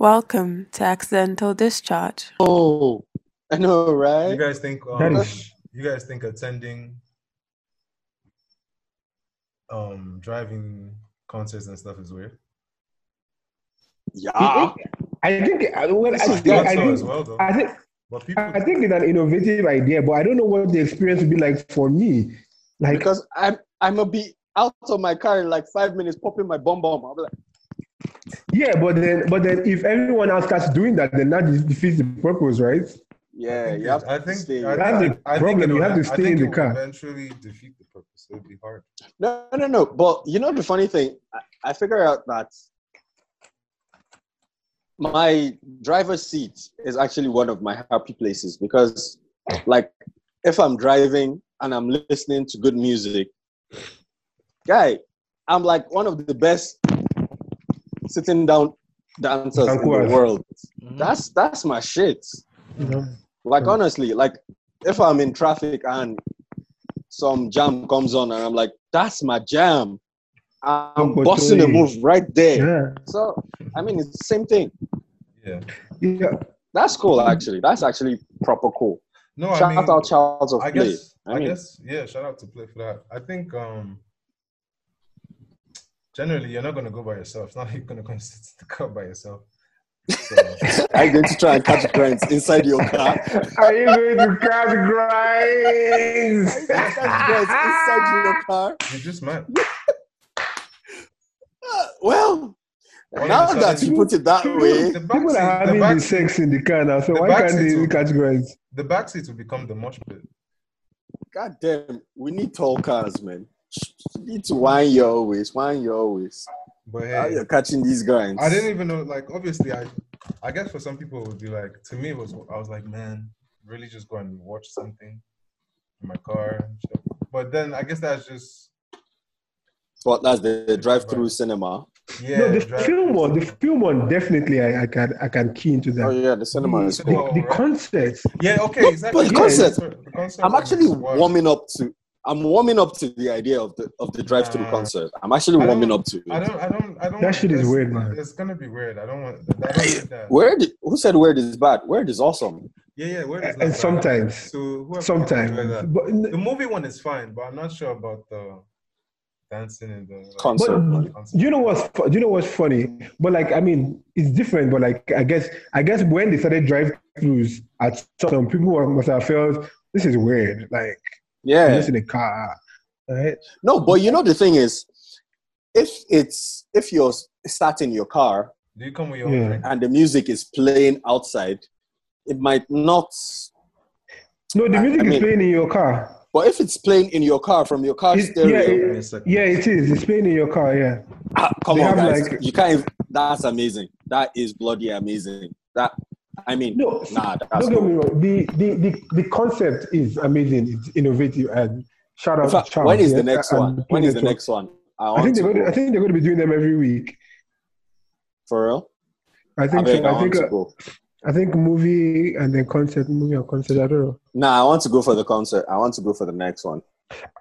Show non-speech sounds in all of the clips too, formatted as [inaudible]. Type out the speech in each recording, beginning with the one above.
Welcome to Accidental Discharge. Oh, I know, right? You right? guys think um, That is you guys think attending um driving concerts and stuff is weird? Yeah. I think I, well, I, think, I, Not as think, well though. I think But people I think it's an innovative idea, but I don't know what the experience would be like for me. Like Because I'm I'm gonna be out of my car in like five minutes, popping my bomb bomb. I'll be like, yeah, but then but then if everyone else starts doing that, then that defeats the purpose, right? yeah, think you have I to think stay. I, That's the I, I think problem, you have to ha- I stay think in the car. Eventually defeat the purpose. It'll be hard. No, no, no. But you know the funny thing, I, I figure out that my driver's seat is actually one of my happy places because, like, if I'm driving and I'm listening to good music, guy, I'm like one of the best sitting down dancers in the Dankwas. world. That's that's my shit. You know? Like Mm. honestly, like if I'm in traffic and some jam comes on and I'm like, that's my jam. I'm Uncle busting a move right there. Yeah. So I mean it's the same thing. Yeah. Yeah. That's cool actually. That's actually proper cool. No, I Shout mean out Charles of I Play. guess I I, guess yeah, shout out to play for that. I think um generally you're not gonna go by yourself. It's not like you're gonna go and sit in the car by yourself. So, [laughs] Are you going to try and catch grants inside your car? [laughs] Are you going to catch grinds? catch grants inside your car? [laughs] you just might. Uh, well, Well, now that you put it that way, The People are having the, the back, sex in the car now, so why can't they will- catch grinds? the back seat will become the mosh pit. God damn, we need tall cars, man. You need to wind your waist, wind your waist. But How hey, you're catching these guys. I didn't even know. Like, obviously, I, I guess for some people it would be like. To me, it was. I was like, man, really, just go and watch something in my car. But then I guess that's just. But that's the drive-through cinema. Yeah. no, the film one, the film one, definitely, I, I can, I can key into that. Oh yeah, the cinema is the, cool. the right. concert, Yeah. Okay. Exactly. but the Yeah, concert- the concert I'm actually warming up to. I'm warming up to the idea of the of the drive-through Nah. concert. I'm actually warming up to I it. don't. I don't. I don't. That shit is weird, man. It's gonna be weird. I don't want. I don't need that. Word? Who said word is bad? Word is awesome. Yeah. Yeah. Where is and that? sometimes, So whoever sometimes, enjoy that. but The movie one is fine, but I'm not sure about the dancing in the like, Concert. But concert. you know what's fu- you know what's funny? But like I mean, it's different. But like I guess I guess when they started drive-throughs, at some people were- must have felt this is weird. Like Yeah. I'm just in a car, right? No, but you know the thing is, if it's if you're sat in your car Do you come with your Yeah. own and the music is playing outside, it might not. No, the music I is mean- playing in your car. But if it's playing in your car from your car It- stereo, yeah, Give it- me a. Yeah, it is. It's playing in your car. Yeah. ah, come they on, guys, like- you can't. even- That's amazing. That is bloody amazing. That I mean, No, nah, that's don't get me wrong. The, the the the concept is amazing. It's innovative and shout out fact, to Charles. when is the next and one? When is the next one? I I think to they're going. To, I think they're going to be doing them every week. For real? I I think. beg, so. I I think. uh. I think movie and then concert, movie or concert. I don't know. Nah, I want to go for the concert. I want to go for the next one.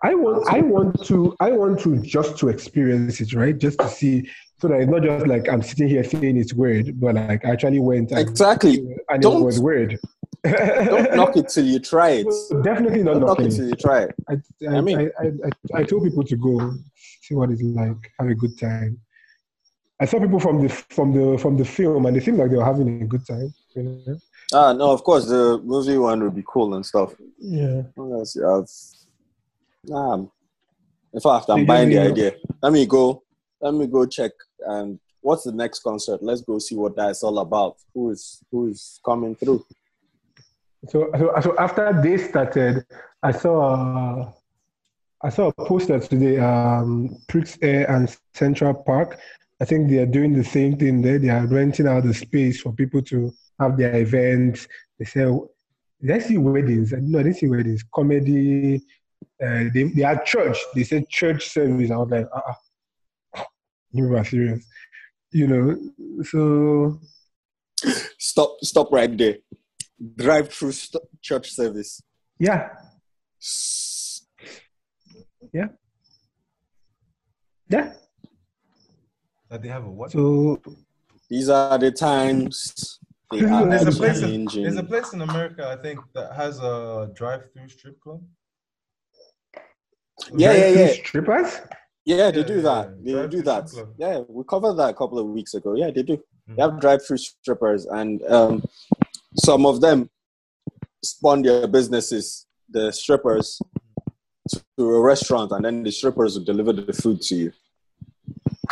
I want. I want to. I want to just to experience it, right? Just to see, so that it's not just like I'm sitting here saying it's weird, but like I actually went and, Exactly. and Don't- it was weird. [laughs] Don't knock it till you try it. [laughs] Definitely not Don't knock it till you try it. I, I, I mean- I, I, I, told people to go see what it's like, have a good time. I saw people from the from the from the film, and they seemed like they were having a good time. You know? Ah, no, of course the movie one would be cool and stuff. Yeah. Have, nah. In fact, I'm buying the idea. Let me go. Let me go check. And what's the next concert? Let's go see what that's all about. Who is who is coming through? So, so so after they started, I saw uh, I saw a poster today. Um, Prix Air and Central Park. I think they are doing the same thing there. They are renting out the space for people to have their events. They say, did I see weddings? No, I didn't see weddings. Comedy. Uh, they they are church. They said church service. I was like, ah, uh-uh. you are serious, you know. So Stop! Stop right there. Drive through st- church service. yeah, yeah. Yeah. That they have a what? So These are the times. There's are There's a place. In, there's a place in America, I think, that has a drive-through strip club. Yeah, yeah, Drive-through yeah. Strippers? Yeah, they Yeah, do that. yeah. They Drive-through do that. strip. Yeah, we covered that a couple of weeks ago. Yeah, they do. Mhm. They have drive-through strippers, and um, some of them spawn their businesses, the strippers, to, to a restaurant, and then the strippers will deliver the food to you.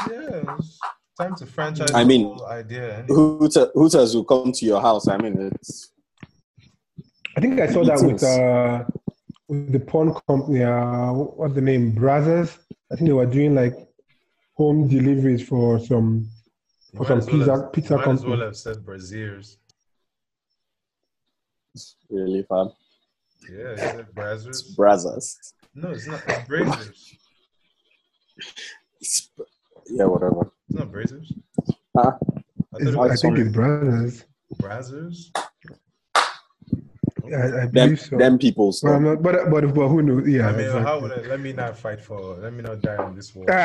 Yeah, time to franchise. I mean, idea. Hooters, Hooters will come to your house. I mean, it's I think I saw that with uh with the porn company. Uh, what's the name? Brothers. I think they were doing like home deliveries for some for might some as well pizza have- pizza you might as company. well have said Braziers. really fun. Yeah, you said Brazzers. Brazzers. No, it's not. It's Brazers. It's- Yeah, whatever. It's not Brazers. Huh? I It's- thought I think it's brothers. Brazzers. I, I Them, believe so. them people. But, I'm not, but but but who knows? Yeah. I mean, exactly. how would I, let me not fight for? Let me not die on this war. [laughs]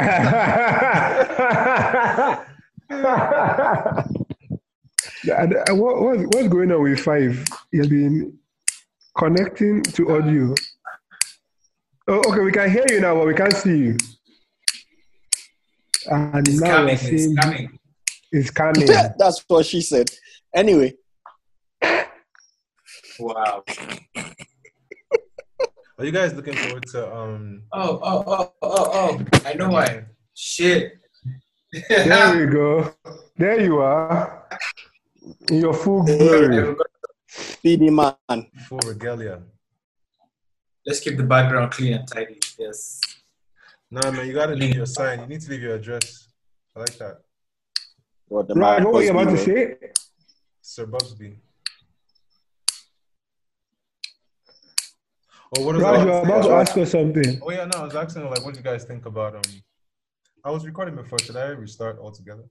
and, uh, what, what's, what's going on with Five? You've been connecting to audio. Oh, okay, we can hear you now, but we can't see you. And It's now coming. we're seeing It's coming. it's [laughs] coming. That's what she said. Anyway, Wow. Are you guys looking forward to um? Oh, oh, oh, oh, oh. I know why. Shit. There you go. There you are. In your full glory. Speedy man. Full regalia. Let's keep the background clean and tidy. Yes. No, man, you gotta leave your sign. You need to leave your address. I like that. What the Raj, man what were you about to be, say? Sir Bubsby. Oh, what is Raj, you were about to ask us something. Oh yeah, no, I was asking like, what do you guys think about um? I was recording before. Should I restart altogether?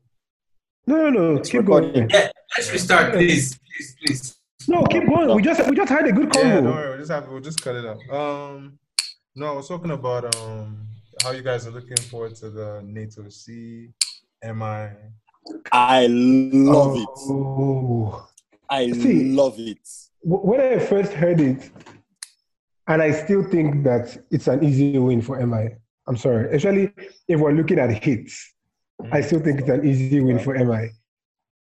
No, no, no. It's Keep recording. going. Yeah, let's restart, please. Please, please. No, keep going. We just we just had a good Yeah, don't worry. We'll just have we'll just cut it out. Um, no, I was talking about um how you guys are looking forward to the Naeto C, MI. I I love it. Oh. I See. love it. Wh- When I first heard it, and I still think that it's an easy win for MI. I'm sorry, Actually, if we're looking at hits. I still think it's an easy win for MI.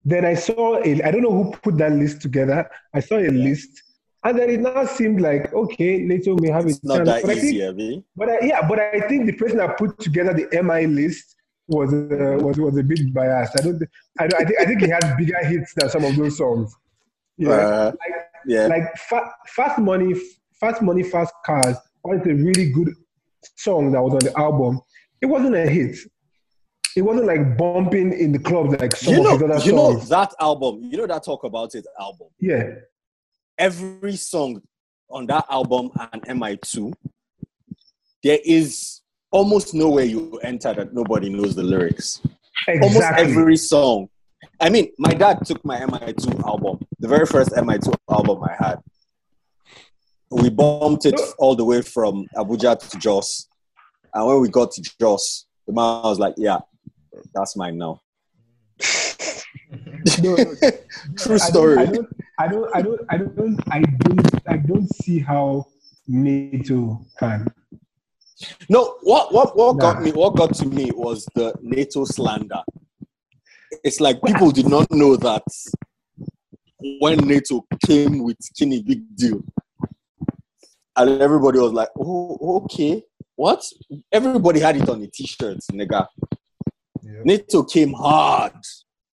Then I saw a, I don't know who put that list together. I saw a list, and then it now seemed like okay, Naeto may have It's a not chance. that but I think, easy, Abby. but I, yeah, but I think the person that put together the MI list was uh, was was a bit biased. I don't. I, don't, I think I think he had bigger hits than some of those songs. Yeah Uh, yeah. like fa- fast money fast money fast cars was a really good song that was on the album it wasn't a hit it wasn't like bumping in the clubs like some you of his know, other you know that album. You know that talk about it album. yeah Every song on that album and MI2, there is almost nowhere you enter that nobody knows the lyrics. Exactly. Almost every song. I mean, my dad took my MI2 album, the very first MI2 album I had. We bumped it all the way from Abuja to Jos. And when we got to Jos, the man was like, Yeah, that's mine now. [laughs] No, no, [laughs] True story. I don't i don't i don't i don't i don't i don't see how Naeto can No, what what what got me what got to me was the Naeto slander. It's like people did not know that when Naeto came with Skinny Big Deal, and everybody was like, "Oh, okay, what?" Everybody had it on the T-shirts, nigga. Yeah. Naeto came hard.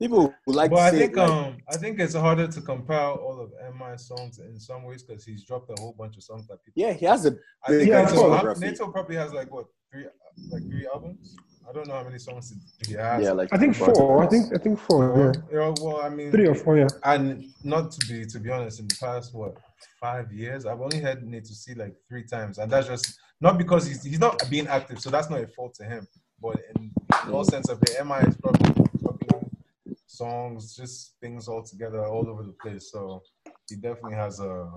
People would like But to I say, think like, um I think it's harder to compile all of MI songs in some ways because he's dropped a whole bunch of songs that people. yeah, he has a I think Yeah, of Naeto. Naeto probably has like what three like three albums. I don't know how many songs he has. yeah, like i think four i think i think four yeah Yeah, well, I mean, three or four yeah and not to be to be honest, in the past what five years, I've only had Naeto C like three times, and that's just not because he's he's not being active, so that's not a fault to him. But in, all sense of the MI is probably songs, just things all together all over the place. So he definitely has a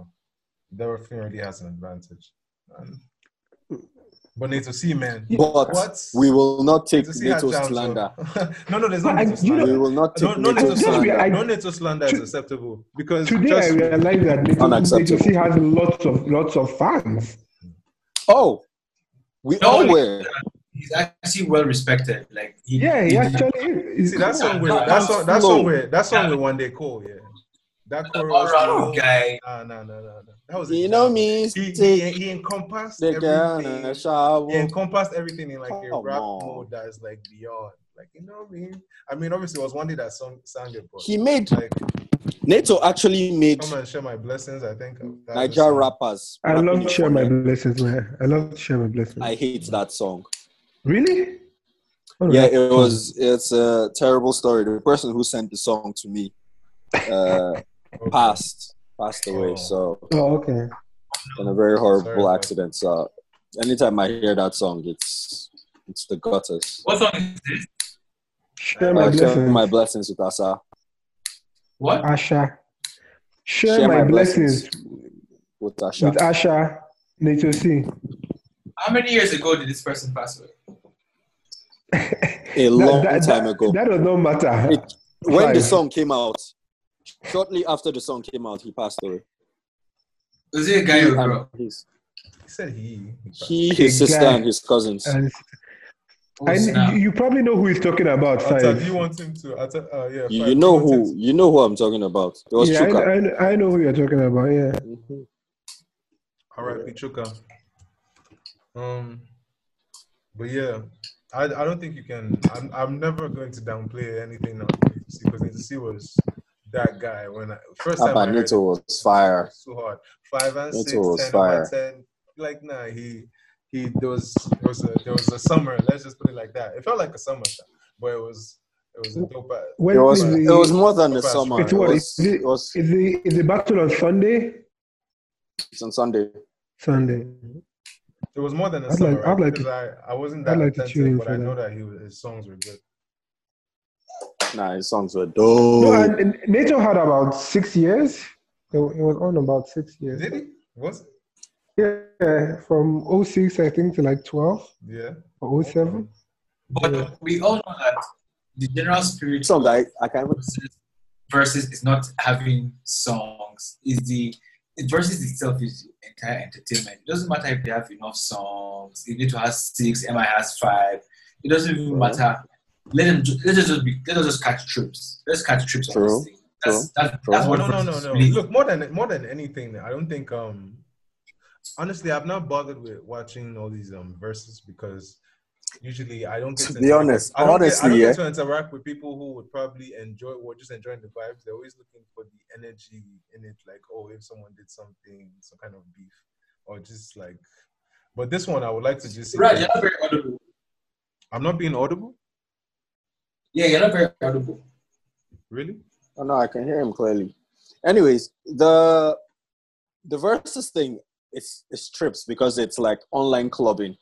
definitely has an advantage. And But Naeto C, man. But What? we will not take Naeto Naeto slander. [laughs] no, no, there's no But I- Naeto know- slander. We will not take No, no Naeto Naeto slander. slander. I- no Naeto slander is to- acceptable because Today just I realized that Naeto, Unacceptable. Naeto C has lots of lots of fans. Oh, we No, all like- were. He's actually well respected. Like he, Yeah, he he- actually is. see that song with That- that song that flow. song with that song one day call, yeah. That the chorus all-round flow, guy. Nah, nah, nah, nah, nah. That was a You know me, He, he, take he encompassed the girl in everything. shower. He encompassed everything in like a rap on. mode that is like beyond. Like you know what I mean? I mean, obviously, it was one day that song sang it, but He made like Naeto actually made come and share my blessings. I think that Niger rappers. I love to share my blessings, man. I love to share my blessings. I hate that song. really? Oh, Yeah, it was. It's a terrible story. The person who sent the song to me uh, Okay. Passed passed away. Oh. So Oh, okay. in a very horrible Sorry, accident. So anytime I hear that song, it's it's the gutters. What song is this? Share I my blessings. my blessings with Asa. What? Asha. Share, Share my, my blessings, With Asha. with Asha Naeto C. How many years ago did this person pass away? A [laughs] long that, time ago. That does not matter. It- when the song came out, shortly after the song came out, he passed away. Was he a guy He or a girl? his, He said he. he, his A sister, guy. and his cousins. And, Oh, and you, you probably know who he's talking about, Ata, Five. do you want him to? Ata, uh, yeah, You, you know who you know who I'm talking about. It was yeah, Chuka. I, I know who you're talking about. Yeah. Mhm. All right, Pichuka. Um, but yeah, I, I don't think you can. I'm, I'm never going to downplay anything on Nitsi because Nitsi was that guy when I first time I heard Abanito it, was fire. so hard. Five and Nito six, was ten fire. over ten. Like nah, he he there was there was a there was a summer. Let's just put it like that. It felt like a summer, but it was it was a dope. ass- When It was is it was more than the summer. It was, Is it- it was is the is the battle on Sunday? it's on Sunday. Sunday. It was more than a I'd summer. like- right? I'd like Because to- I, I wasn't I'd that like attentive, but I know that. that he was, his songs were good. Nah, his songs were No, dope. and, and Naeto had about six years. It, it was on about six years. Did he? Was it? Yeah, from 06, I think, to like 12 Yeah. or 07. But we all know that the general spirit Song I I can't even versus, versus is not having songs. Is the it versus itself is the entire entertainment. It doesn't matter if they have enough songs. If Nito has six, MI has five. It doesn't even Right. matter. Let them ju- let us just be let us just catch trips. Let's catch trips on True. this thing. That's that's, True. that's what no, no, no, no. really- Look, more than more than anything, I don't think. Um, honestly, I've not bothered with watching all these um verses because usually I don't get To to be interact- honest, I don't honestly, get, I don't yeah. get to interact with people who would probably enjoy or just enjoying the vibes. They're always looking for the energy in it, like oh, if someone did something, some kind of beef, or just like. But this one, I would like to just. see Raj, you're not very audible. I'm not being audible, Yeah, you're not very audible. really. Oh no, I can hear him clearly. Anyways, the the versus thing is is trips because it's like online clubbing.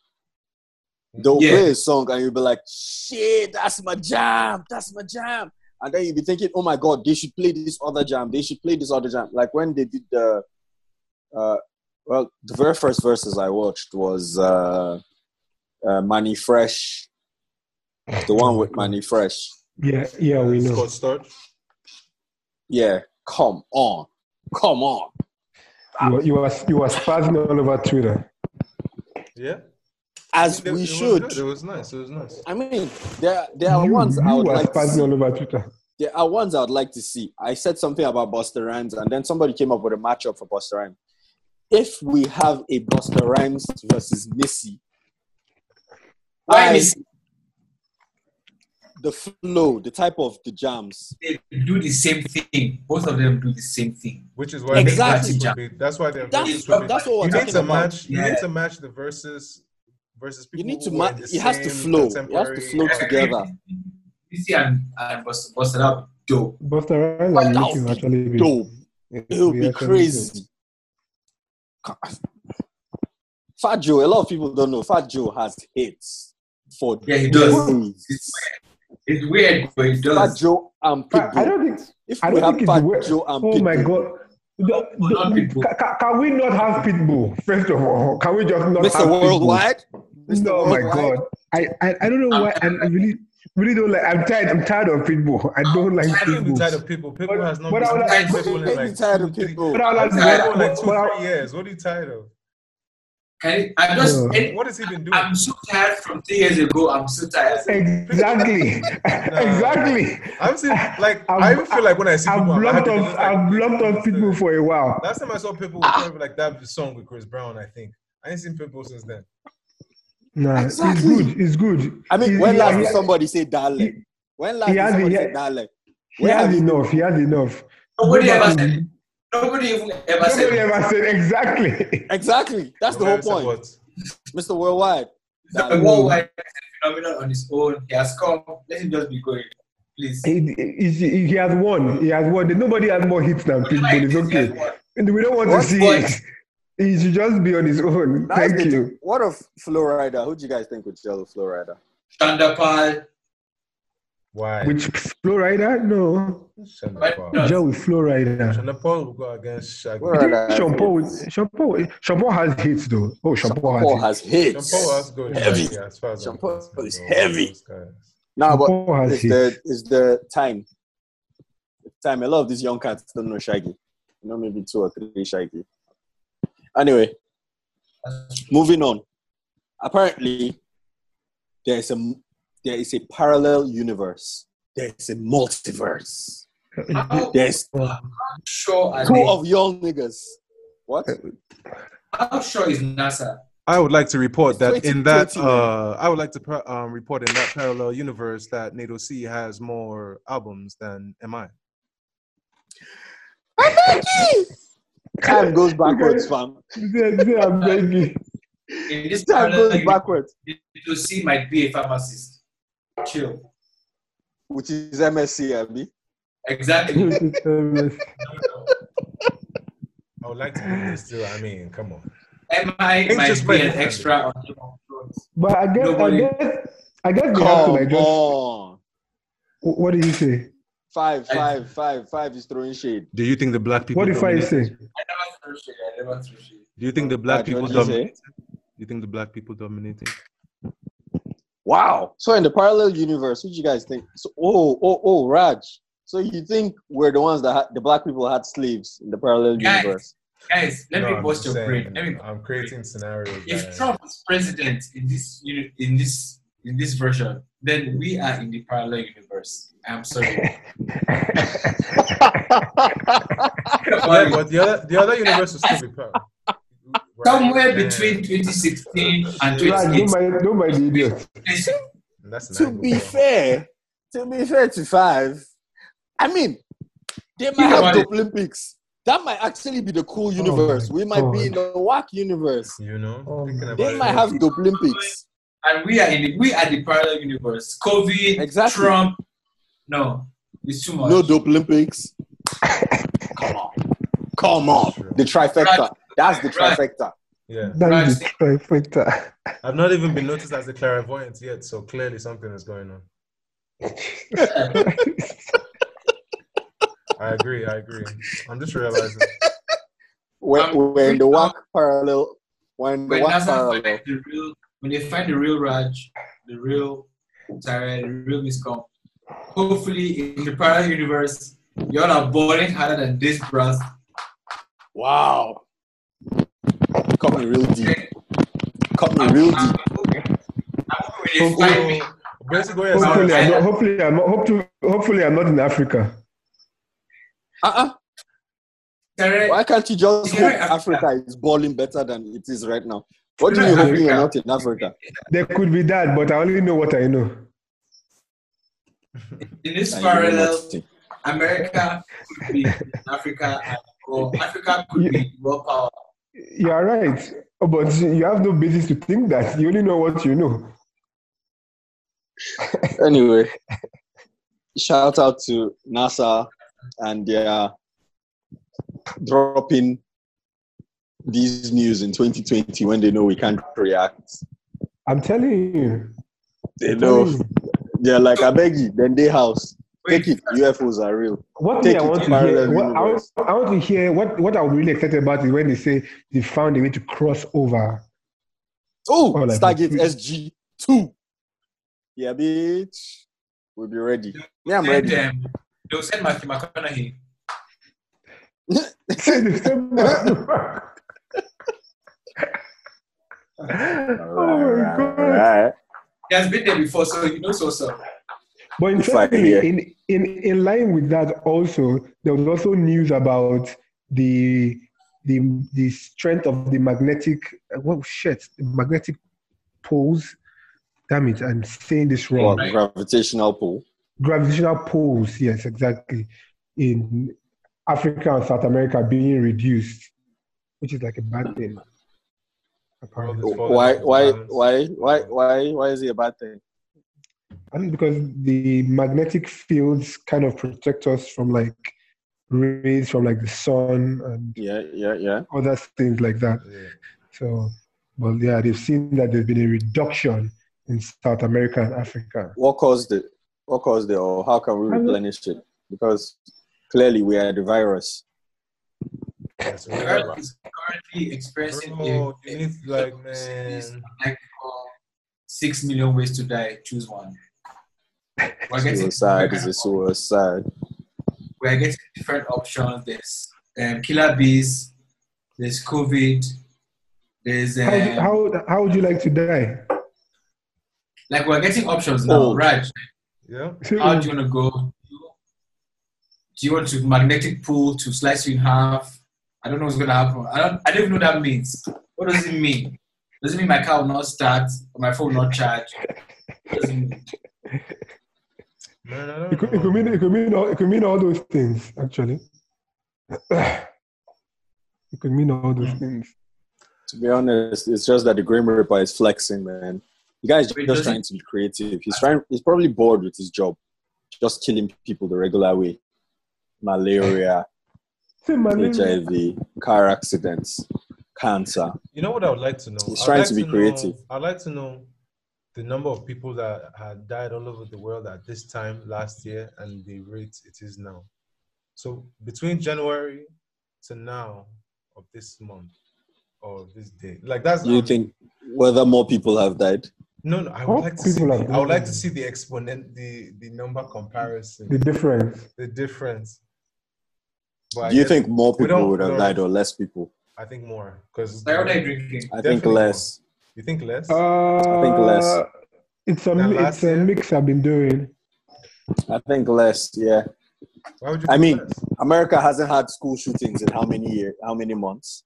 They'll Yeah. play a song and you'll be like, shit, that's my jam, that's my jam. And then you'll be thinking, oh my god, they should play this other jam, they should play this other jam. Like when they did the uh well, the very first verses I watched was uh, uh Mannie Fresh, the one with Mannie Fresh. Yeah, yeah, we know. Scott Storch. Yeah, come on, come on. You were, you, was, you was spazzing all over Twitter. Yeah. As It- it we was should. good. It was nice. It was nice. I mean, there there are you ones I would were like to spazzing see. all over Twitter. There are ones I would like to see. I said something about Busta Rhymes, and then somebody came up with a matchup for Busta Rhymes. If we have a Busta Rhymes versus Missy, Why I- miss the flow, the type of the jams, they do the same thing? Both of them do the same thing. Which is why Exactly. the verses be- that's why they're That's- verses would be- that's what we're you need to about. match. You Yeah. need to match the verses versus you need to match. It has to flow. It has to contemporary- flow together. You see, and and Buster, Buster that dope. Busta Rhymes and that Nicki would will be actually be Dope. it It would be crazy. Fat Joe, a lot of people don't know. Fat Joe has hits for Yeah, he does. Days. It's weird, but it Fat. Joe and But I don't think. If I we don't have think it's Fat the way. Joe and Oh my god. Oh, the- not the- Pitbull. ca- ca- can we not have Pitbull? First of all, can we just not have Mr. Pitbull? Worldwide, Mr. No, my God. I, I, I don't know why. I really, really don't like. I'm tired. I'm tired of pitbull. I don't like I can't be pitbull. tired of people. People But- has not but been I would tired like- of people in Can't like tired of three- people. But I would like I'm to tired get- of like two, but I- three years. What are you tired of? Can you, I'm just. No. and What has he been doing? I'm so tired from three years ago. I'm so tired. Exactly. [laughs] exactly. I'm seeing like I've- I even feel like when I see I've people, I'm blocked happy off. like, I've blocked off people for a while. Last time I saw people ah. was probably like that song with Chris Brown. I think I ain't seen people since then. No, Exactly. it's good. It's good. I mean, He- when he- last he- did somebody say darling? When last he did somebody say darling? He Where has enough. He has enough. Nobody ever said. To- Nobody even ever said. Nobody ever said exactly. Exactly. That's the whole point. what? Mr. Worldwide. It's a worldwide phenomenon on his own. He has come. Let him just be going, please. He, he, he has won. He has won. Nobody has more hits than Pitbull. It's okay. And we don't want What? to see What? it. He should just be on his own. That's Thank you. What of Flo Rida? Who do you guys think would gel with Flo Rida? Chandapal. Why? Which Flo Rida? No. Shanda Why Paul. Joe with Flo Rida. Shanda Paul will go against Shaggy. Flo Rida has Sean Paul, Sean Paul, Sean Paul has hits though. Oh, Sean Sean Paul Paul has hits. has hits. Sean Paul has to go with Heavy. Shaggy as far as Sean I'm Paul concerned, is heavy. No, Sean but Paul it's the it's the time. It's time. A lot of these young cats don't know Shaggy. You know, maybe two or three Shaggy. Anyway, moving on. Apparently, there is a there is a parallel universe. There is a multiverse. How, There's how sure are two they? of young niggas. What? How sure is NASA? I would like to report It's that in that uh, I would like to par- um, report in that parallel universe that Naeto C has more albums than MI. I'm begging. Time goes backwards, fam. They- they are begging. This Time goes backwards. to see might be a pharmacist. Chill. Which is MSC, Abby. Exactly. I would like to believe this too. I mean, come on. MI Ain't might just be an extra on Game of Thrones. But I guess, I Nobody- guess, I guess they have to like just. on. What did you say? Five, five, five, five is throwing shade. Do you think the black people? What did I say? I never threw shade. I never threw shade. Do you think the black Raj, people what did you say? dominate? Do you think the black people dominating? Wow. So in the parallel universe, what do you guys think? So, oh, oh, oh, Raj. So you think we're the ones that had, the black people had slaves in the parallel Guys, universe? Guys, let No, me I'm bust your saying, brain. Let me. I'm creating scenarios. If that- Trump is president in this in this in this version, then we are in the parallel universe. I'm sorry. [laughs] yeah, but the other the other universe will still be proud. Somewhere Right, between 2016 and Right, don't 2018. mind, don't mind the idiot. That's to be bro. fair, to be fair to five, I mean, they might Think have the it. Olympics. That might actually be the cool oh universe. my we might be in God. the whack universe. You know, Oh, thinking about They it, might have the Olympics. and we are in the, we are the parallel universe. COVID, Exactly. Trump. No, it's too much. No dope Olympics. Come on. Come on. The trifecta. That's the [laughs] Right. trifecta. Yeah, That is the trifecta. [laughs] I've not even been noticed as a clairvoyant yet, so clearly something is going on. [laughs] I agree. I agree. I'm just realizing. We're, Um, we're in the whack parallel. We're the when whack parallel. find the real, when they find the real Raj, the real Tyrell, the real Miscom, hopefully in the parallel universe, y'all are balling harder than this, bros. Wow. Coming real deep. Okay? Coming I'm, real deep. hoping- I'm hoping when they find me. Basically, yes, hopefully, I'm not, hopefully, I'm not, hopefully, hopefully, I'm not in Africa. Uh-uh. Tyrell, Why can't you just Yeah, hope Africa. Africa is balling better than it is right now? What do you Yeah, mean you're not in Africa? There could be that, but I only know what I know. [laughs] in this And you parallel. America could be in Africa, or Africa could be world power. You are right, but you have no basis to think that. You only know what you know. [laughs] Anyway, shout out to NASA and their dropping these news in 2020 when they know we can't react. I'm telling you. They I'm know they're like, I beg you, then they house. Wait, Take it, UFOs are real. What Take I want to to hear, what, I, want, I, want, to hear what, what I'm really excited about is when they say they found a way to cross over. Oh, like Stargate SG two. Yeah, bitch. We'll be ready. Yeah, I'm ready. um, they'll send Matthew McConaughey. [laughs] Say the same [laughs] oh my god! all right. He has been there before, so he knows so up. But interestingly, in, in in line with that, also there was also news about the the the strength of the magnetic. uh, What shit? The magnetic poles. Damn it! I'm saying this wrong. Well, gravitational pull. Gravitational poles. Yes, exactly. In Africa and South America being reduced, which is like a bad thing. Apparently. World is falling Why, why, why, why, why, why is it a bad thing? And because the magnetic fields kind of protect us from like rays from like the sun and Yeah, yeah, yeah. other things like that. Yeah. So, but yeah, they've seen that there's been a reduction in South America and Africa. What caused it? What caused it, or how can we replenish it? Because clearly we are the virus. Yes, The remember. Earth is currently experiencing Bro, a, you need like man. like uh, six million ways to die. Choose one. We're getting, Suicide is a suicide. we're getting different options. There's um, killer bees. There's COVID. There's um, How, how, how would you like to die? like we're getting options now. Oh. Right? Yeah. How do you want to go? Do you want to magnetic pull to slice you in half? I don't know what's gonna happen. I don't. I don't even know what that means. What does it mean? Does it mean my car will not start or my phone will not charge? What does it? Man, I don't It could, it could mean it could mean all, it could mean all those things actually. [clears throat] It could mean all those hmm. things. To be honest, it's just that the Grim Reaper is flexing, man. The guy's Wait, just does he- trying to be creative. He's trying. He's probably bored with his job, just killing people the regular way. Malaria, [laughs] malaria. HIV, car accidents, cancer. You know what I would like to know? He's I'd trying like to be know- creative. I'd like to know the number of people that had died all over the world at this time last year and the rate it is now. So between January to now of this month or this day, like that's Do you um, think whether more people have died? no, no. I More would like to see. people The, I would like to see the exponent, the the number comparison, The difference. the difference. But I Do you guess- think more we people don't- would have no. died or less people? I think more because Like, what are you drinking? I think Definitely less. You think less. Uh, think less. It's a mi- last it's a mix I've been doing. I think less. Yeah. Why would you? I mean, less? America hasn't had school shootings in how many years? How many months?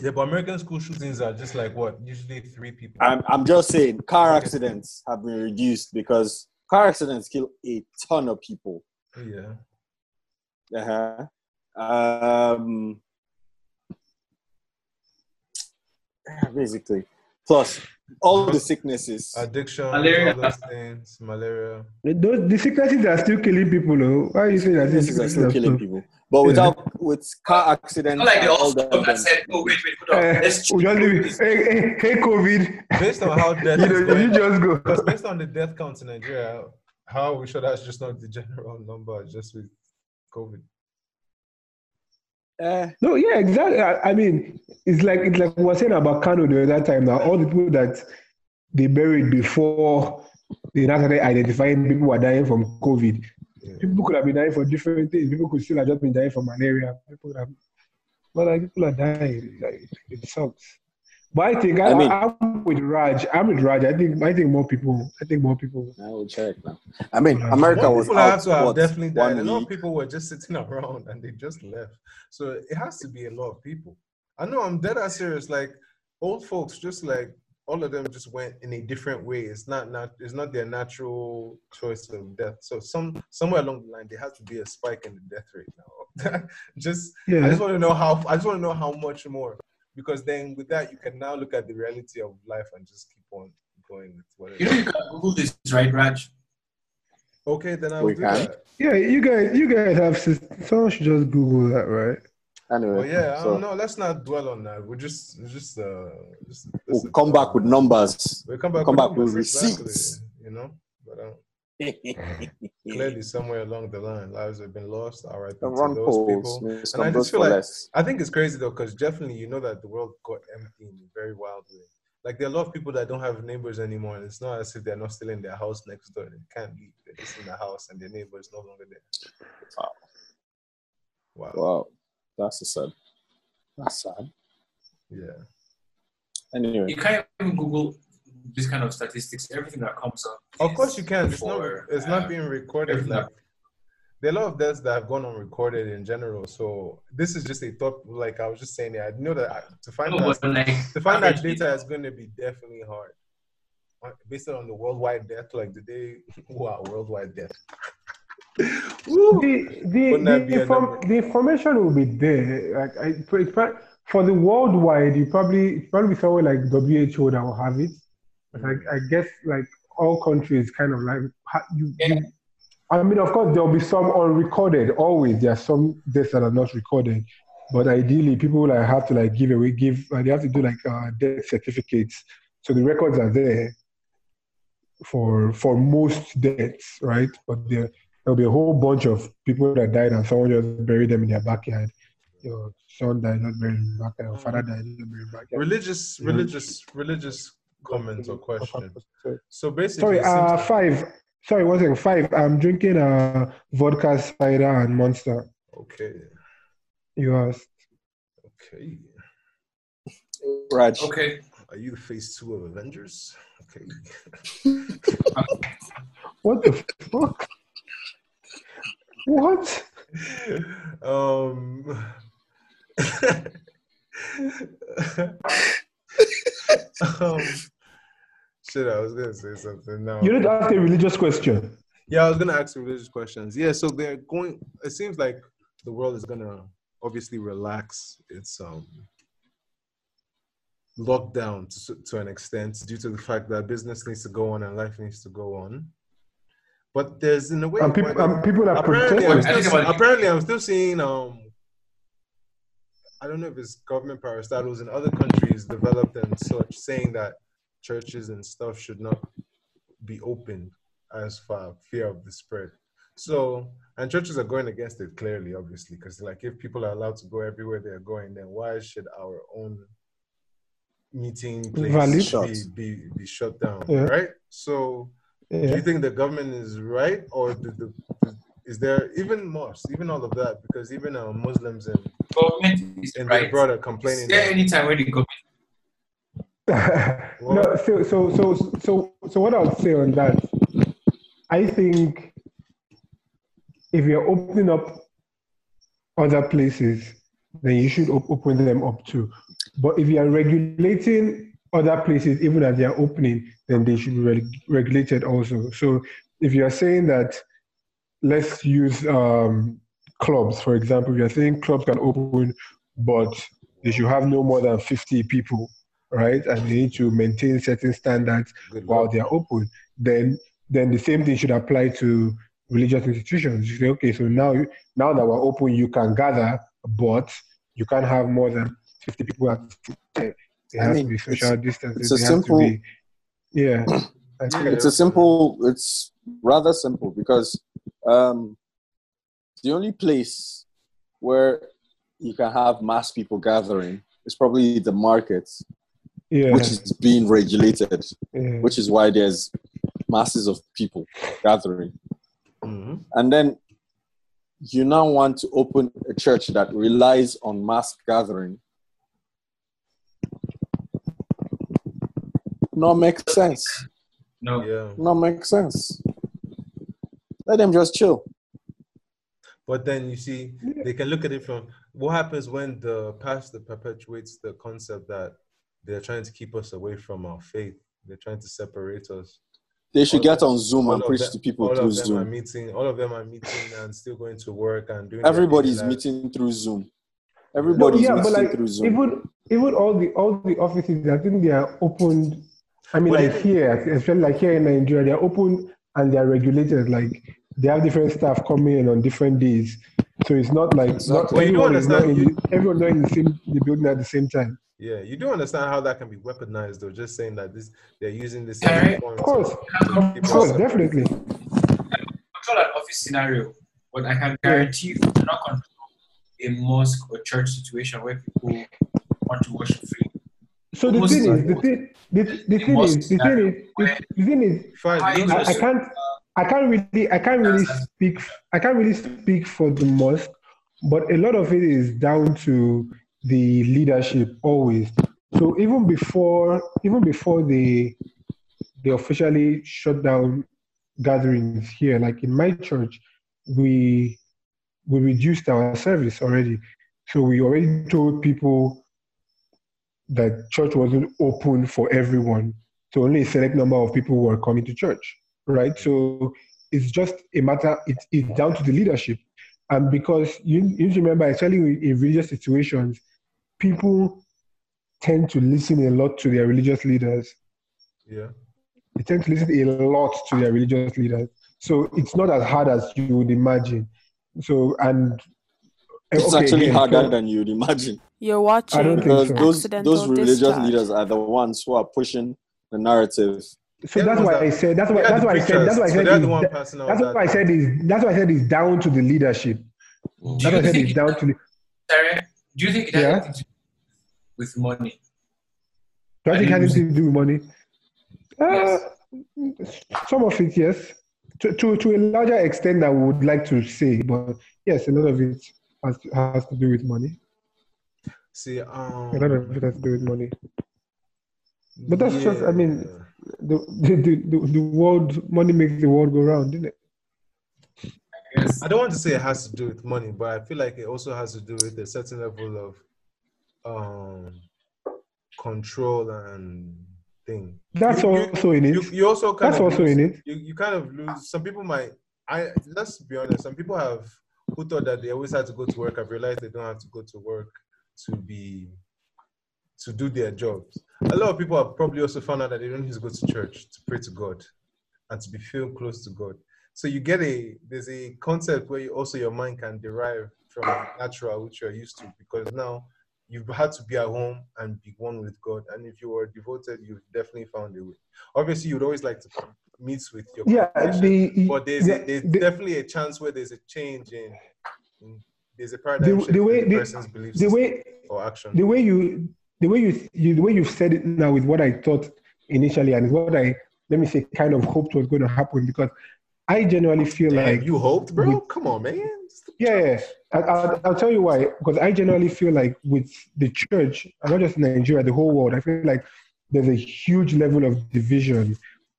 Yeah, but American school shootings are just like what? Usually three people. I'm, I'm just saying car accidents have been reduced because car accidents kill a ton of people. yeah. Uh-huh. Um, [laughs] basically, plus all the sicknesses. Addiction, Malaria. all those things, malaria. Those, the sicknesses are still killing people. Though. Why are you saying that these Sicknesses are still killing still- people. But Yeah. without with car accidents, Not like they and all all that, said, "Oh wait, wait, hold on, Eh, let's we just leave it. Hey, hey, hey, COVID. Based on how [laughs] death You know, you just go. because based on the death count in Nigeria, how we sure that's just not the general [laughs] number just with COVID? Eh, No, yeah, exactly. I, I mean, it's like it's like we were saying about Kano the other time. Now, all the people that they buried before they now started identifying people were dying from COVID. Yeah. People could have been dying for different things. People could still have just been dying from malaria. People could have, but like people are dying. Like, it sucks. But I think I, I mean- I, am with Raj. I'm with Raj. I think I think more people. I think more people. I will check now. I mean, Yeah. America More was people out have to have what, definitely died. one A lot of people were just sitting [laughs] around and they just left. So it has to be a lot of people. I know I'm dead ass serious. Like old folks, just like all of them just went in a different way. It's not not it's not their natural choice of death. So some somewhere along the line there has to be a spike in the death rate now. [laughs] just yeah. I just want to know how I just want to know how much more. Because then with that you can now look at the reality of life and just keep on going with whatever. You know, you can Google this, right, Raj? Okay, then I'll We do can. that. Yeah, you guys, you guys have. sys- Someone should just Google that, right? Anyway, Well, yeah, I so don't know. Let's not dwell on that. We're just, we're just, uh, just we'll come back with numbers. We'll come back. come with back with numbers, exactly, receipts. You know, but um, [laughs] clearly somewhere along the line, lives have been lost. All right, to those polls, people. Miss And I just feel like- less. I think it's crazy though, because definitely you know that the world got empty in a very wild way. like there are a lot of people that don't have neighbors anymore, and it's not as if they're not still in their house next door. They can't leave. They're just in the house, and their neighbor is no longer there. Wow. Wow. Wow, that's a sad. That's sad. Yeah. Anyway, You can't even Google this kind of statistics. Everything that comes up. Of course you can. It's not. for, It's not um, being recorded. Like, that- there are a lot of deaths that have gone unrecorded in general. So this is just a thought. Like I was just saying, I know that I, to find No, that like to find that data is going to be definitely hard. Uh, Based on the worldwide death, like the day, [laughs] wow, worldwide death. [laughs] Woo. the the, Wouldn't that be the, inform, the information will be there. Like I, for, it's for the worldwide, you probably it's probably somewhere like WHO that will have it. But I, I guess like all countries kind of like you, you. I mean, of course, there'll be some unrecorded. Always, there are some deaths that are not recorded. But ideally, people like have to like give away, give. Uh, they have to do like uh, death certificates, so the records are there for for most deaths, right? But there there'll be a whole bunch of people that died and someone just buried them in their backyard. Your son died, just buried in the backyard. Your father died, just buried in the backyard. Religious, Yeah. religious, religious comment or question. So basically, Sorry, uh, like- five. Sorry, one second. Five. I'm drinking uh, vodka, cider, and monster. okay, You asked. okay. Raj, Okay. Are you phase two of Avengers? Okay. [laughs] What the fuck? What? um. [laughs] um. Shit, I was gonna say something now. You didn't ask a religious question. Yeah, I was gonna ask religious questions. Yeah, so they're going. It seems like the world is gonna obviously relax its um lockdown to, to an extent due to the fact that business needs to go on and life needs to go on. But there's in a way And people, and people are apparently, I'm protesting. I think still, apparently, I'm still seeing um. I don't know if it's government parastatals in other countries developed and such saying that churches and stuff should not be opened as for fear of the spread. So, and churches are going against it clearly, obviously, because like if people are allowed to go everywhere they're going, then why should our own meeting place be, be be shut down, Yeah. right? So, do you think the government is right, or the, the, the- is there even mosques, even all of that? Because even uh, Muslims and Government is in right. the broader complaining. Is there any time when the government [laughs] no, so, so, so, so, so, what I would say on that, I think if you're opening up other places, then you should op- open them up too. But if you are regulating other places, even as they are opening, then they should be reg- regulated also. So if you are saying that, let's use um, clubs, for example, if you're saying clubs can open, but they should have no more than 50 people, right? And they need to maintain certain standards Good while they are open, then then the same thing should apply to religious institutions. You say, okay, so now now that we're open, you can gather, but you can't have more than fifty people at the. It I has mean, to be it's- social distancing. it's a They have to simple- be- yeah. [clears throat] It's a simple it's rather simple because um the only place where you can have mass people gathering is probably the markets yeah, which is being regulated yeah. which is why there's masses of people gathering. Mhm. and then you now want to open a church that relies on mass gathering. Not make sense. No. Yeah. not make sense. Let them just chill. But then you see, they can look at it from what happens when the pastor perpetuates the concept that they're trying to keep us away from our faith. They're trying to separate us. They should All get of- on Zoom and preach them- to people all through of them are meeting. All of them are meeting and still going to work and doing. their Everybody's meeting through Zoom. No, Everybody's yeah, but meeting like through Zoom. even even all the all the offices, I think they are opened. I mean, But like here, especially like here in Nigeria, they are open and they are regulated. Like they have different staff coming in on different days, so it's not like not Exactly. But you everyone is not in understand- everyone not in the same the building at the same time. Yeah, you do understand how that can be weaponized, though. Just saying that this they're using this. Yeah, right. Of course, of course, us- definitely. control an office scenario, but I can guarantee you cannot control a mosque or church situation where people want to worship free. So the Almost thing is, the thing, the, the thing is, the thing is, the, the thing is, Fine. I- you I, I can't, I can't really, I can't really speak, I can't really speak for the mosque, but a lot of it is down to the leadership always. So even before, even before they, they officially shut down gatherings here, like in my church, we, we reduced our service already. So we already told people that church wasn't open for everyone. So only a select number of people were coming to church, right? So it's just a matter, it's, it's down to the leadership. And because you, you remember, in in religious situations, people tend to listen a lot to their religious leaders. Yeah. They tend to listen a lot to their religious leaders. So it's not as hard as you would imagine. So, and eh, It's okay, actually again, harder so- than you'd imagine. You're watching. I don't think so. those those religious discharge. leaders are the ones who are pushing the narrative. So that's why ones I said that's why that's why I said that's why I said they're the it's- one passing out that's that why I said is that's why I said it's down to the leadership. That's why I said think it's down to the Sarah, do you think it has Yeah. anything to do with money? do I think it has anything to do with money? Uh, Yes. some of it, yes. To, to to a larger extent I would like to say, but yes, a lot of it has to, has to do with money. See, um, A lot of it has to do with money. But that's just- I mean. The [laughs] the, the, the, the world money makes the world go round, isn't it? Yes. I don't want to say it has to do with money, but I feel like it also has to do with a certain level of um, control and thing. That's You- you- also in it. You, you also kind That's of also lose, in it. You, you kind of lose. Some people might. I let's be honest. Some people have who thought that they always had to go to work. I've realized they don't have to go to work to be to do their jobs. A lot of people have probably also found out that they don't need to go to church to pray to God and to be feel close to God. So you get a there's a concept where you also your mind can derive from natural which you're used to because now you've had to be at home and be one with God. And if you were devoted, you've definitely found a way. Obviously, you'd always like to meet with your Yeah, the but there's, yeah, a, there's the- definitely a chance where there's a change in, in there's a paradigm The- the way- the the- person's belief the way or action. the way you the way you, you the way you've said it now is what I thought initially and is what I let me say kind of hoped was going to happen because I genuinely feel Damn, like you hoped, bro? with- Come on, man. yeah, yeah. I, I'll, I'll tell you why. Because I genuinely feel like with the church and not just Nigeria the whole world I feel like there's a huge level of division.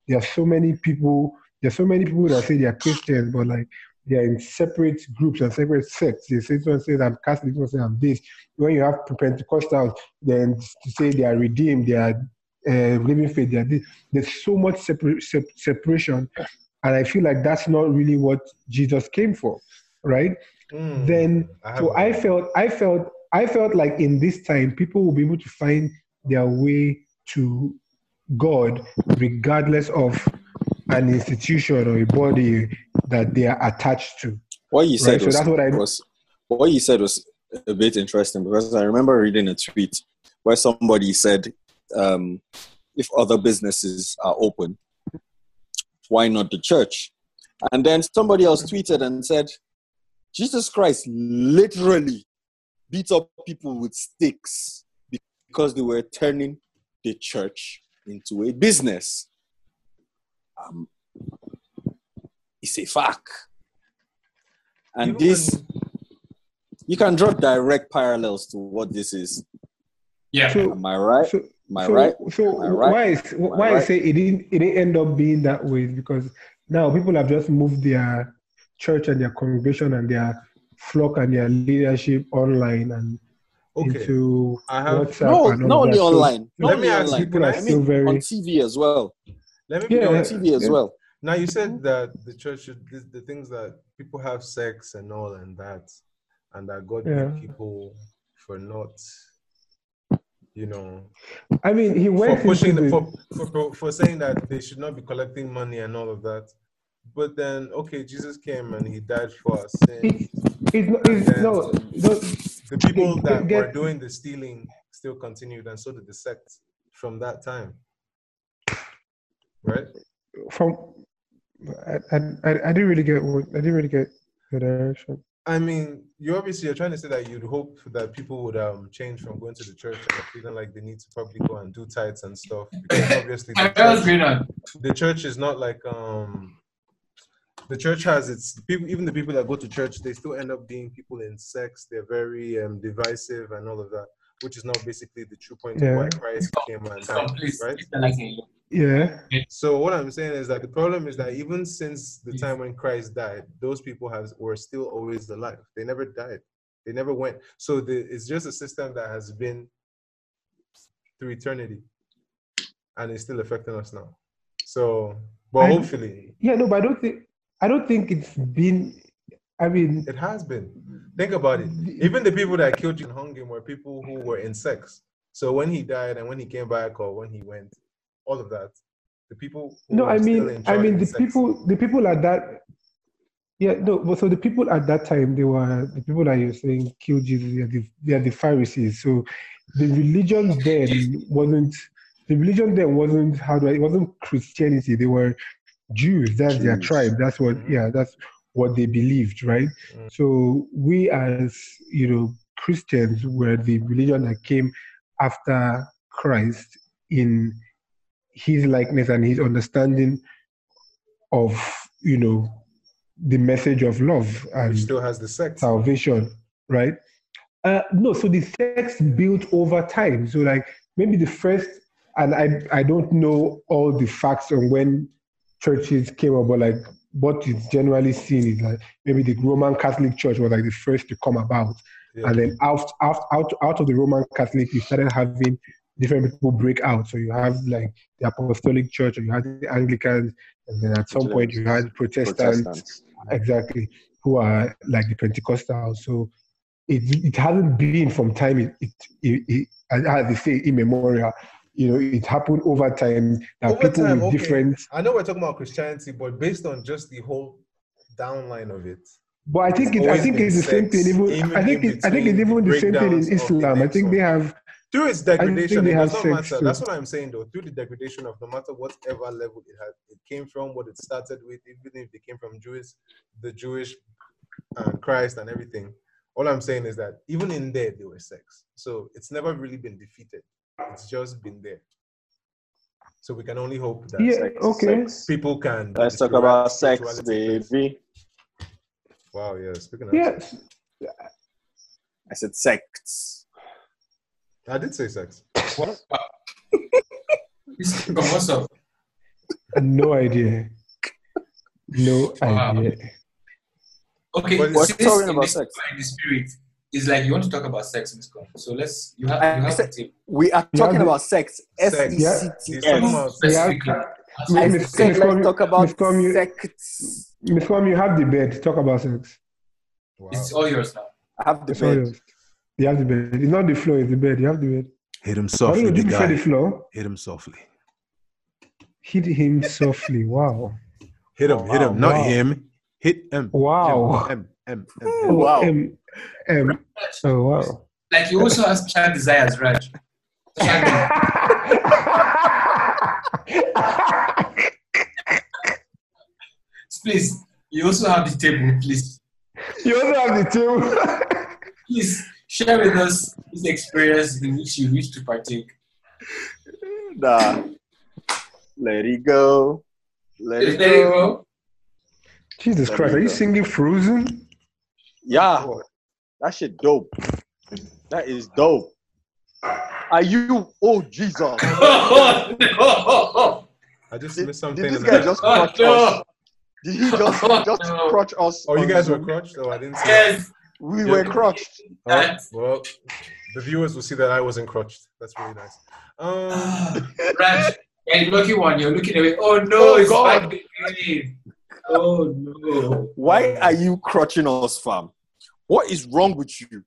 There are so many people there's so many people that say they are Christians but like they are in separate groups and separate sects. They say someone says I'm Catholic someone says I'm this. When you have Pentecostals then to say they are redeemed they are uh, living faith they are this. There's so much separ- sep- separation and I feel like that's not really what Jesus came for right? Mm, then I so I felt I felt I felt like in this time people will be able to find their way to God regardless of an institution or a body that they are attached to. What you said Right, so was, that's what I- was what you said was a bit interesting because I remember reading a tweet where somebody said, um, "If other businesses are open, why not the church?" And then somebody else tweeted and said, "Jesus Christ literally beat up people with sticks because they were turning the church into a business." Um, it's a fact. And Even this, when- you can draw direct parallels to what this is. Yeah. Am I right? So, Am I so, right? so Am I right? why is why I right? say it didn't it didn't end up being that way because now people have just moved their church and their congregation and their flock and their leadership online and Okay. into I have- WhatsApp No, and not only that. So- online. Let Not me only ask online. you, people are I still mean, very on TV as well. Let me Yeah. be On. TV as yeah. well. Now you said that the church should the, the things that people have sex and all and that, and that God Yeah. made people for not, you know, I mean, he for went pushing the, the, for, for for saying that they should not be collecting money and all of that. But then, okay, Jesus came and he died for us sins. it, it's it's, no, no, The people that get- were doing the stealing still continued, and so did the sect from that time. Right? from I, I, I I didn't really get what I didn't really get the direction. I mean, you obviously you're trying to say that you'd hope that people would um change from going to the church and feeling like they need to probably go and do tithes and stuff. Because obviously the [laughs] church, the church is not like um the church has its people even the people that go to church they still end up being people in sects they're very um divisive and all of that which is not basically the true point Yeah. of why Christ came and died, right? Like a Yeah. so what I'm saying is that the problem is that even since the time when Christ died, those people have were still always alive. They never died. They never went. So the, it's just a system that has been through eternity, and it's still affecting us now. So, but I- hopefully, Yeah, no, but I don't think I don't think it's been. I mean, it has been. Think about it. Even the people that killed you and hung him were people who were in sects. So when he died and when he came back or when he went, all of that, the people. Who no, were I mean, in I mean the sex- people, the people at that. Yeah, no, but so the people at that time, they were the people that you're saying killed Jesus. They are the, they are the Pharisees. So the religion then wasn't the religion then wasn't how do I, it wasn't Christianity. They were Jews. That's their tribe. That's what. Mhm. Yeah, that's what they believed, right? Mm. So we as you know Christians were the religion that came after Christ in his likeness and his understanding of you know the message of love which and still has the sex. salvation, right? Uh, no, so the sects built over time. So like maybe the first, and I I don't know all the facts on when churches came up, but like what is generally seen is like maybe the Roman Catholic Church was like the first to come about, Yeah. and then out out out out of the Roman Catholic, you started having different people break out. So you have like the Apostolic Church, or you had the Anglicans, and then at some point you had Protestants Protestants. exactly who are like the Pentecostals. So it it hasn't been from time it it, it, it as they say immemorial. You know, it happened over time that Over people time, with okay. different. I know we're talking about Christianity, but based on just the whole downline of it, But I think It's it, I think it's the same thing. Even, even I think it, I think it's even the the same thing in breakdowns of the Islam. I think they have through its degradation, it does not matter. too. That's what I'm saying, though. Through the degradation of no matter whatever level it had, it came from, what it started with, even if they came from Jewish, the Jewish and Christ and everything. All I'm saying is that even in there, they were sects. So it's never really been defeated. It's just been there. So we can only hope that Yeah, Sex, okay. sex. people can. Let's talk about sex, baby. Wow, yeah. Speaking of, yes. I said sex. I did say sex. What? [laughs] Oh, what's up? No idea. No Wow. idea. Okay, But We're talking about this- sex. In the spirit, it's like you want to talk about sex, Miss Con. So let's. You have. You have said- the table. We are talking the- about sex. S Sex. E Yeah. C He's T talking S. about Yeah. Specifically. I Miss- let's talk about Miss Com, you- sex. Miss Com, you have the bed. Talk about sex. It's all yours now. I have the bed. Yours. You have the bed. It's not the floor, it's the bed. You have the bed. Hit him I don't softly, know, do the prefer the floor? Hit him softly. Hit him softly. Wow. Hit him, hit him, not Wow. him. Hit him. Wow. M, M, M, M. Oh, Wow. Um, um, oh, wow. Like you also have child desires, Raj. [laughs] Please, you also have the table. Please, you also have the table. please share with us this experience in which you wish to partake. Nah. Let it go. Let it There you go. go. Jesus There Christ, are you go. singing Frozen? Yeah. That shit dope. That is dope. Are you? Oh Jesus! Oh, [laughs] no. I just Did, missed did something. this guy the- just Oh, crutch no. us? Did he just [laughs] just No. crutch us? Oh, you on guys were Zoom? crutched? Oh, I didn't see Yes. We Yeah. were crutched. Oh, That- well, the viewers will see that I wasn't crutched. That's really nice. Um, [sighs] Raj, yeah, lucky one. You're looking away. Oh no, Oh, it's God. back again. Oh no. Why are you crutching us, fam? What is wrong with you?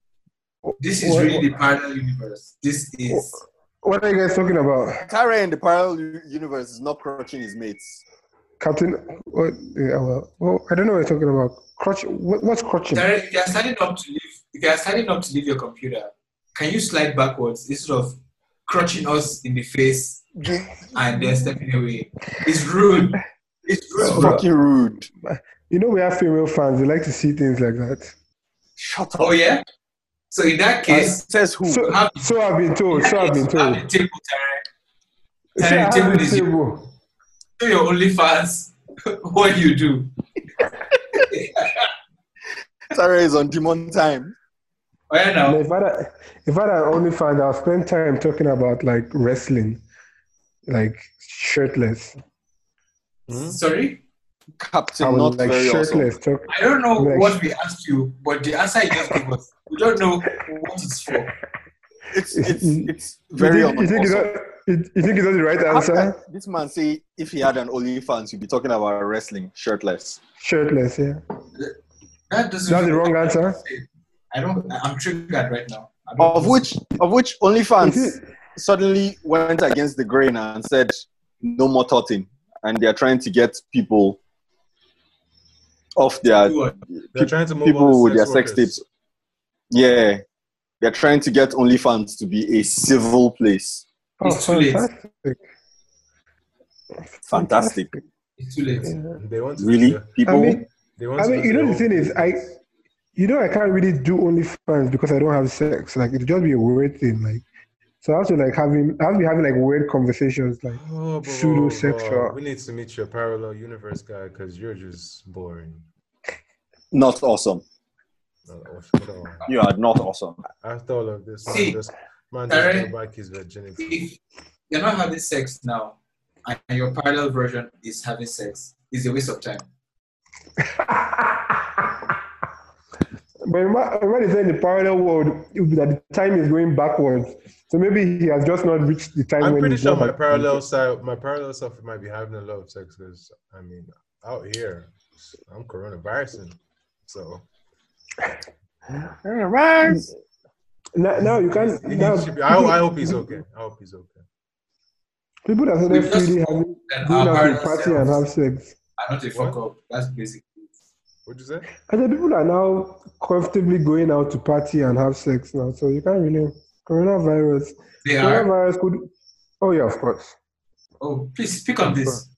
This is What- really the parallel universe. This is. What are you guys talking about? Tyra in the parallel universe is not crutching his mates. Captain, what, yeah, well, well, I don't know what you're talking about. Crutch, what, what's crutching? Tarek, if you are starting up to leave, if you are starting up to leave your computer, can you slide backwards instead of crutching us in the face [laughs] and then stepping away? It's rude. It's It's rude. fucking rude. You know, we have female fans. They like to see things like that. Shut up. Oh yeah. So in that case, Says who? So, have- so I've been told. So I've been have told. the table, Terry. So I Terry, have table the is you. table. Your OnlyFans [laughs] what you do. Sarah is on demon time. Oh yeah, No, now. If I had- if I had only found, I'll spend time talking about like wrestling, like shirtless. Hmm? Sorry, I Captain, was not like very awesome. shirtless. Talk, I don't know Like- what we asked you, but the answer you just gave us, we don't know what it's for. It's it's it's very you think, you think it's unawesome. not, you, you think it's not the right answer? can This man say if he had an OnlyFans, he'd be talking about wrestling shirtless. Shirtless, yeah. That doesn't. That's the wrong answer. I don't. I'm triggered right now. Of which of which Is OnlyFans suddenly went against the grain and said no more tutting, and they're trying to get people off their They're trying to move people with their sex sex tapes. Yeah, they're trying to get OnlyFans to be a civil place. Oh, It's too late. fantastic. Fantastic. It's too late. Yeah. They want to Really, do- I people. mean, They want I mean, do you know, the thing is, I, you know, I can't really do OnlyFans because I don't have sex. Like, it'd just be a weird thing. Like, so I have to like having, I have to be having like weird conversations. Like, Oh, bro, pseudo-sexual. We need to meet your parallel universe guy because you're just boring. not awesome. No, at all. You are not awesome. After all of this, man See, just man Darren, just got back his virginity. If you're not having sex now, and your parallel version is having sex, it's a waste of time. [laughs] but remember, they in the parallel world it would be that the time is going backwards. So maybe he has just not reached the time I'm when pretty he's sure my parallel side, my parallel self might be having a lot of sex because I mean, out here, I'm coronavirusing, so [laughs] Now, now you can't. he Now, should be- I, I hope he's okay. I hope he's okay. people that We are just freely having And going out to party and have selves sex. are not a fuck up. That's basic. What'd you say? And the people are now comfortably going out to party and have sex now. So you can't really coronavirus. They are. Coronavirus could. Oh yeah, of course. Oh, please speak on this.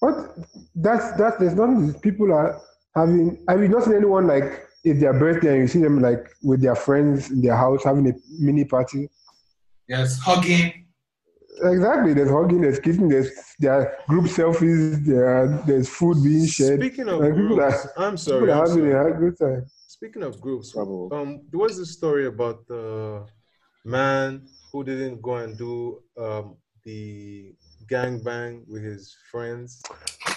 What? That's that's there's nothing. People are having. Have you not seen anyone like it's their birthday and you see them like with their friends in their house having a mini party? Yes, hugging. Exactly. There's hugging. There's kissing. There's there are group selfies. There are, there's food being shared. Speaking of Like, people groups, are- I'm sorry. People are I'm having sorry. a good time. Speaking of groups, Bravo. um, there was a story about the man who didn't go and do um the gangbang with his friends,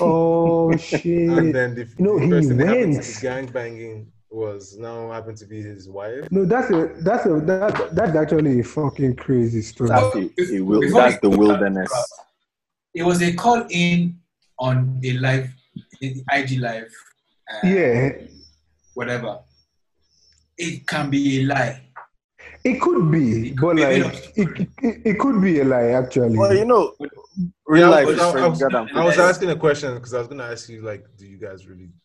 Oh [laughs] shit. and then the, No, the he person that happened went. to be gangbanging was now happened to be his wife. No, that's a that's a that, that's actually a fucking crazy story. That's, a, a wil- Before that's the go wilderness. It was a call in on a live, IG live. Uh, Yeah, Whatever. It can be a lie. it could be, It could but be like it, it, it could be a lie actually. Well, you know, real Yeah, life but is I- I was- I was asking a question because I was gonna ask you like, do you guys really think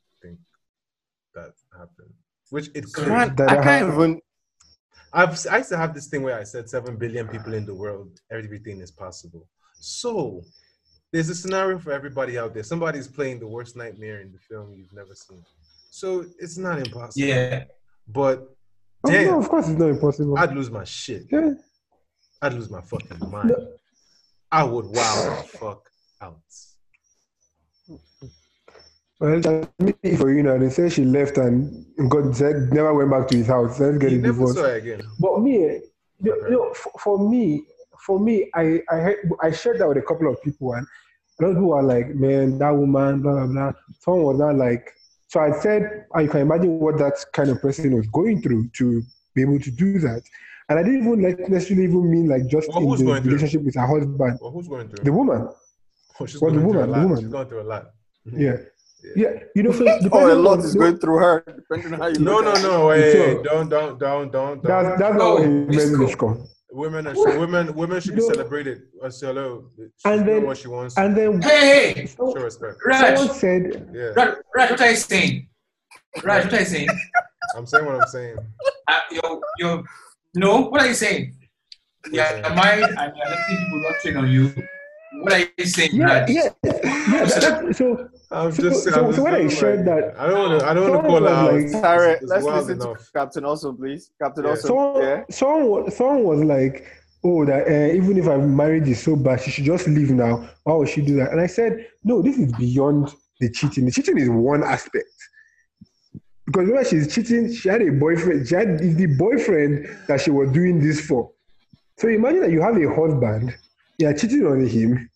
that happened? Which it could. Man, That I I can't even. I've I used to have this thing where I said seven billion people in the world, everything is possible. So there's a scenario for everybody out there. Somebody's playing the worst nightmare in the film you've never seen. So it's not impossible. Yeah. But Oh, damn, no, of course it's not impossible. I'd lose my shit. yeah. I'd lose my fucking mind. I would wow the fuck out. [laughs] Well, for you know, they say she left and got said never went back to his house. Let's get He a never divorce. saw her again. But me, you know, for, for me, for me, I I heard, I shared that with a couple of people, and a lot of people were like, "Man, that woman, blah blah blah." Someone was not like, so I said, "I can imagine what that kind of person was going through to be able to do that." And I didn't even like necessarily even mean like just Well, in the going through? relationship with her husband, Well, who's going through? the woman. oh, she's well, the going a woman, the woman. She's going through a lot. Yeah, yeah. You know, so [laughs] Oh, a lot is going through her, depending on how you No, look no, at no. Wait, So- don't, don't, don't, don't, That's don't. that's not what he it's meant cool. call. Women, are, so women, women should be No. celebrated. Uh, so hello, And then- what she wants. And then Hey, hey, Show respect. someone Raj, said, Yeah, Raj, Raj, what are you saying? Raj, what are you saying? I'm saying what I'm saying. Uh, you're, you're, no, what are you saying? Yeah, saying? you're married and you're letting people not train on you. What are you saying, Yeah, Raj? yeah, yeah. That, that, so I'm just. so- I'm so just when I shared like- that- I don't want to. I don't want to call her out. was like- Tara, It's- it's let's listen enough. to Captain Awesome, please. Captain Yeah. Awesome. Someone, Yeah. someone, someone was like, "Oh, that uh, even if I'm married is so bad, she should just leave now. Why would she do that?" And I said, "No, this is beyond the cheating. The cheating is one aspect. Because when she's cheating, she had a boyfriend. She had the boyfriend that she was doing this for. So imagine that you have a husband, you are cheating on him,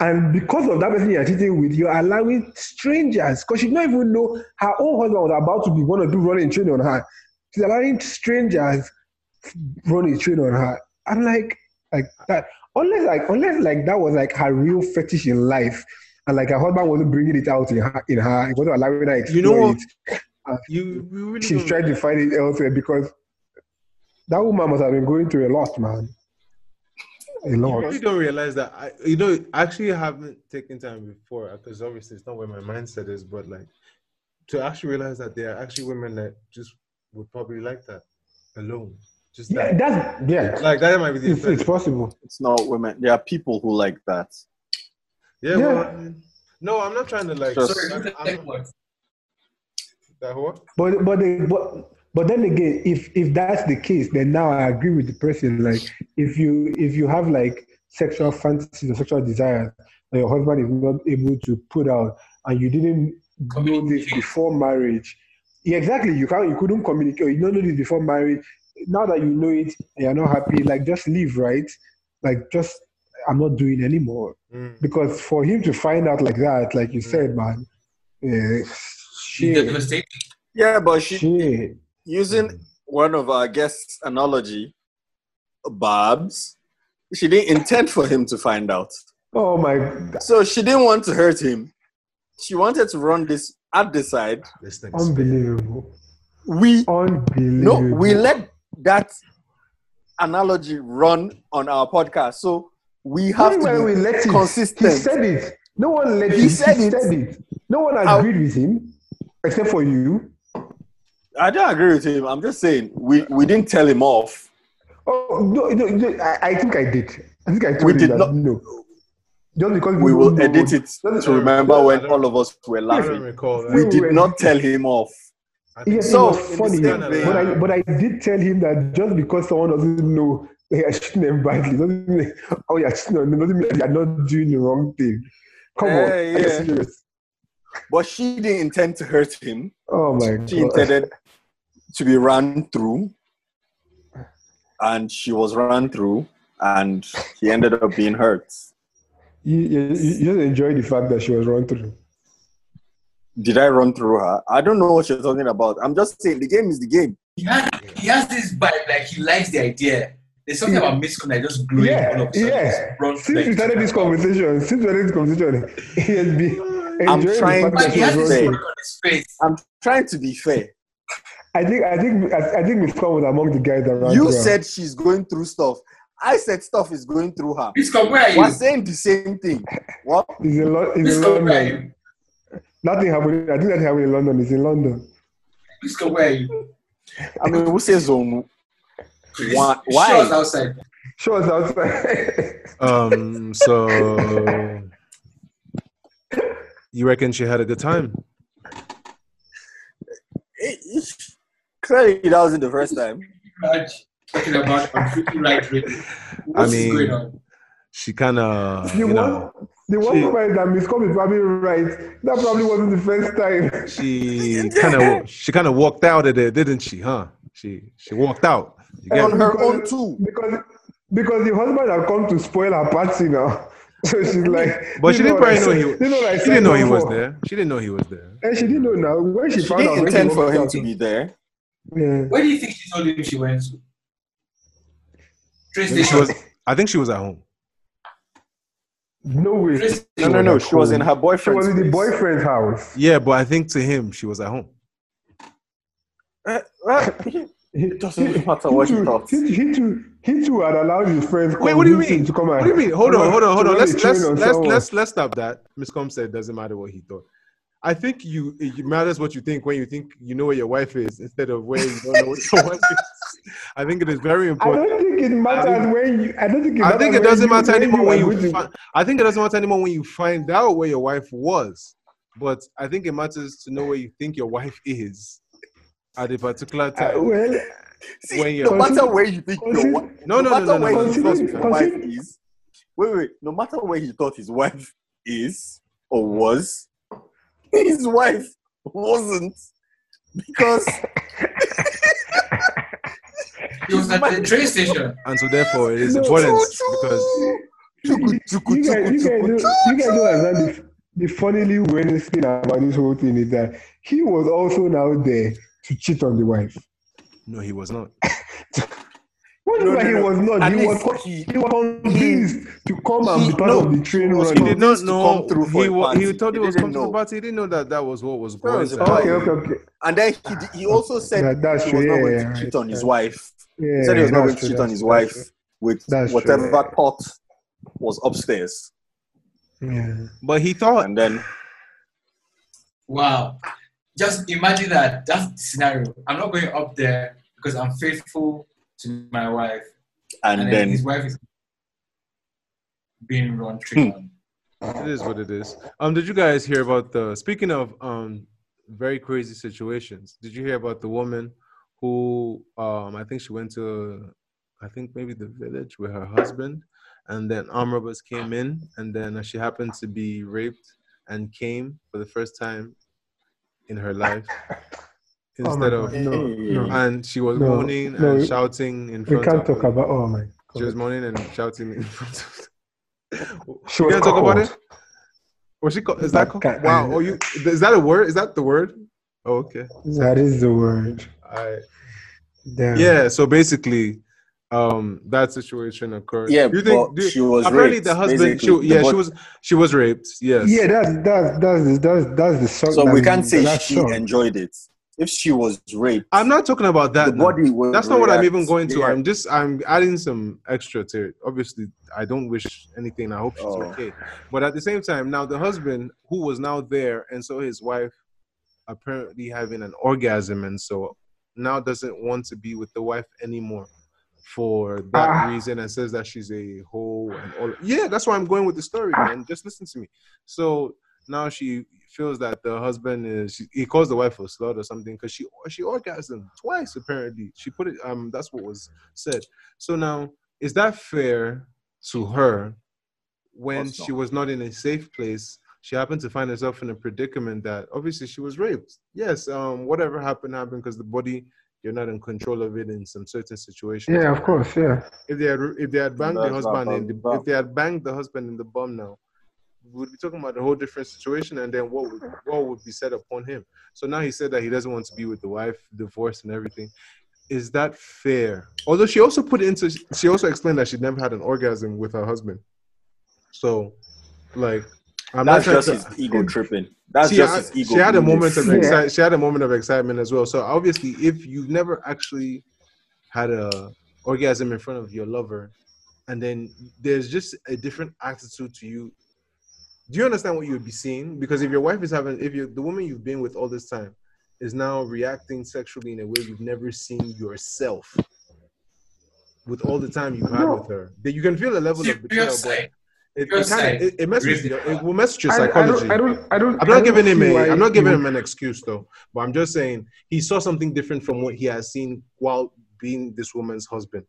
and because of that person you are cheating with, you're allowing strangers, because she did not even know her own husband was about to be one or two running train on her. She's allowing strangers running train on her. I'm like, like that. Unless like, unless like that was like her real fetish in life, and like her husband wasn't bringing it out in her, in her, he wasn't allowing her to You know it. You, you really She's trying to find it elsewhere because that woman must have been going through a lot, man. A You lot. really don't realize that. I, you know, actually, I haven't taken time before because obviously it's not where my mindset is. But like, to actually realize that there are actually women that just would probably like that alone. Just Yeah, that. that's yeah. Like that might be the It's, it's possible. It's not women. There are people who like that. Yeah. Yeah. Well, I mean, no, I'm not trying to like. Just- Sorry, I'm- I'm second not- one? that what? But but they, but but then again, if if that's the case, then now I agree with the person. Like if you if you have like sexual fantasies or sexual desires that your husband is not able to put out, and you didn't know this before marriage, yeah, exactly. You can't you couldn't communicate. You don't know this before marriage. Now that you know it and you're not happy, like just leave, right? Like just I'm not doing anymore Mm. because for him to find out like that, like you said, man, She's shit. Yeah, but she shit. Using mm. one of our guests' analogy, Babs, she didn't intend for him to find out. Oh my God. So she didn't want to hurt him. She wanted to run this at the side. This thing. Unbelievable. We no, we let that analogy run on our podcast. So we have Even to be we let it, he said it. No one let He it. said he it. said it. No one I'll- agreed with him except for you. I don't agree with him. I'm just saying we, we didn't tell him off. Oh no, no, no I, I think I did. I think I told We him did that not- no. Just because We don't will know- edit it Just- to remember when all of us were laughing. recall that. We did not tell him off. I think Yes, So, it was in the funny, same but I but I did tell him that just because someone doesn't know [laughs] they are cheating them badly doesn't mean oh you're cheating on them doesn't mean you're not doing the wrong thing. Come on, Yeah, are you yeah. serious? But she didn't intend to hurt him. Oh my She god. intended to be run through. And she was run through. And he ended up being hurt. You, you, you just enjoy the fact that she was run through. Did I run through her? I don't know what you're talking about. I'm just saying the game is the game. He has, he has this vibe, like he likes the idea. There's something about Miscom that just glowing all Yeah, of a sudden. yeah. Just runs Since we started this conversation, since we started this conversation, [laughs] he has been I'm trying the fact But that he she has was this say- run look through. on his face. I'm trying to be fair. I think I think I, I think Miss Kwan was among the guys that ran You through said she's going through stuff. I said stuff is going through her. Miscom, where are you? We're saying the same thing. What? Is [laughs] He's in, Lo- he's in where are London. you? Nothing happened. I think that happened in London. He's in London. Miscom, where are you? I mean, who says zone? Why? Show us why? outside. Show us outside. [laughs] Um. So you reckon she had a good time? Clearly, that wasn't the first time. Talking about on freaking right radio. I What's mean, going on? She kind of, the you one, know, the one she- moment that Miss Kwan is probably right. That probably wasn't the first time. she kind of, she kind of walked out of there, didn't she? Huh? She she walked out. On me? her own too. Because because the husband had come to spoil her party now. [laughs] So she's like, But she didn't probably know he. said- this is what I She didn't know he was there. She didn't know he was there. And she didn't know now. When she, She found out, didn't when she intend for him to be there. Yeah. Where do you think she told him she went to? Train She station. was. I think she was at home. No way. No, no, no. She was in home. her She boyfriend's was in the boyfriend's house. Yeah, but I think to him she was at home. Uh, uh, doesn't matter what he too, thought. He, he too, he too had allowed his friends. Wait, what do you mean? To come What do you mean? Hold on, hold on, hold on. Let's let's let's let's let's stop that. Miss Com said it doesn't matter what he thought. I think you it matters what you think when you think you know where your wife is instead of where you don't know where your wife is. I think it is very important. I don't think it matters when you. I don't think it I think it doesn't you- matter anymore when you. going Fi- I think it doesn't matter anymore when you find out where your wife was. but I think it matters to know where you think your wife is at a particular Uh, time. well, See, when no you're- matter where you think your wife, No, no, no, no, no, where no. thought his wife is, wait, wait, no matter where he thought his wife is or was, [laughs] his wife wasn't because He was at the [laughs] train station. And so therefore it is No, important because chuku, chuku, you guys, you guys, know, you guys know that the, the funnily weirdest thing about this whole thing is that he was also now there to cheat on the wife. no, he was not. [laughs] What No, no, no, he no. was not? At He was, least he- he was convinced to come and he- be part no, of the train he He did not convinced to know. come through for He, a wa- he thought he He was coming to the know. party. He didn't know that that was what was going was a to Okay, okay, okay. And then he, he also said That- that's he was true, not going yeah, to cheat on his wife. Yeah, He said he was not going to cheat on his wife with whatever true. pot was upstairs. Yeah. But he thought And then Wow. Just imagine that. That's the scenario. I'm not going up there because I'm faithful to my wife. and, And, then, then his wife is being run trick it is what it is. Um, did you guys hear about the? Speaking of um, very crazy situations. Did you hear about the woman who um, I think she went to, I think maybe the village with her husband, and then armed robbers came in, and then she happened to be raped and came for the first time in her life my [laughs] instead God, of no, no. and she was No, moaning no, and shouting in front. We front can't of talk about. Oh my she was moaning and shouting in front of [laughs] She you was can't talk about caught. it was she called is that That called, wow oh you is that a word is that the word oh, okay That is the word. I, Damn. yeah so basically um that situation occurred Yeah, you think but do- she was apparently raped, the husband she, basically. yeah The she was she was raped yes Yeah, that's that's that's the that's that's the song. so we can't say she song. enjoyed it. If she was raped, i'm not talking about that the now. body will That's not what I'm even going to. Yeah. I'm just I'm adding some extra to it. Obviously, I don't wish anything. I hope she's Oh. okay. But at the same time, now the husband who was now there and saw his wife apparently having an orgasm and so now doesn't want to be with the wife anymore for that Ah. reason and says that she's a hoe and all yeah that's why i'm going with the story Ah. man just listen to me so now she feels that the husband is she, he calls the wife a slut or something because she she orgasmed twice apparently. She put it um that's what was said. So now is that fair to her when course she was not in a safe place? She happened to find herself in a predicament that obviously she was raped. Yes um whatever happened happened because the body you're not in control of it in some certain situations. Yeah, of course. Yeah. if they had if they had banged the That's not husband in the if they had banged the husband in the bum now, we would be talking about a whole different situation and then what would [laughs] what would be said upon him. So now he said that he doesn't want to be with the wife, divorce and everything. Is that fair? Although she also put into she also explained that she never had an orgasm with her husband. So like I'm That's not just trying his ego tripping. That's she, just had, his ego. she had a moment of defeated. Yeah. excitement. She had a moment of excitement as well. So obviously, if you've never actually had a orgasm in front of your lover, and then there's just a different attitude to you. Do you understand what you would be seeing? Because if your wife is having, if you the woman you've been with all this time is now reacting sexually in a way you've never seen yourself, with all the time you've had No. with her, then you can feel a level of betrayal. Serious But side. it, Your it, kind of, it, it messes with Really? your, it will mess with your I, I psychology. don't. I don't. I don't. I'm I not don't giving him see a. why I'm not giving him an excuse though. But I'm just saying he saw something different from what he has seen while being this woman's husband.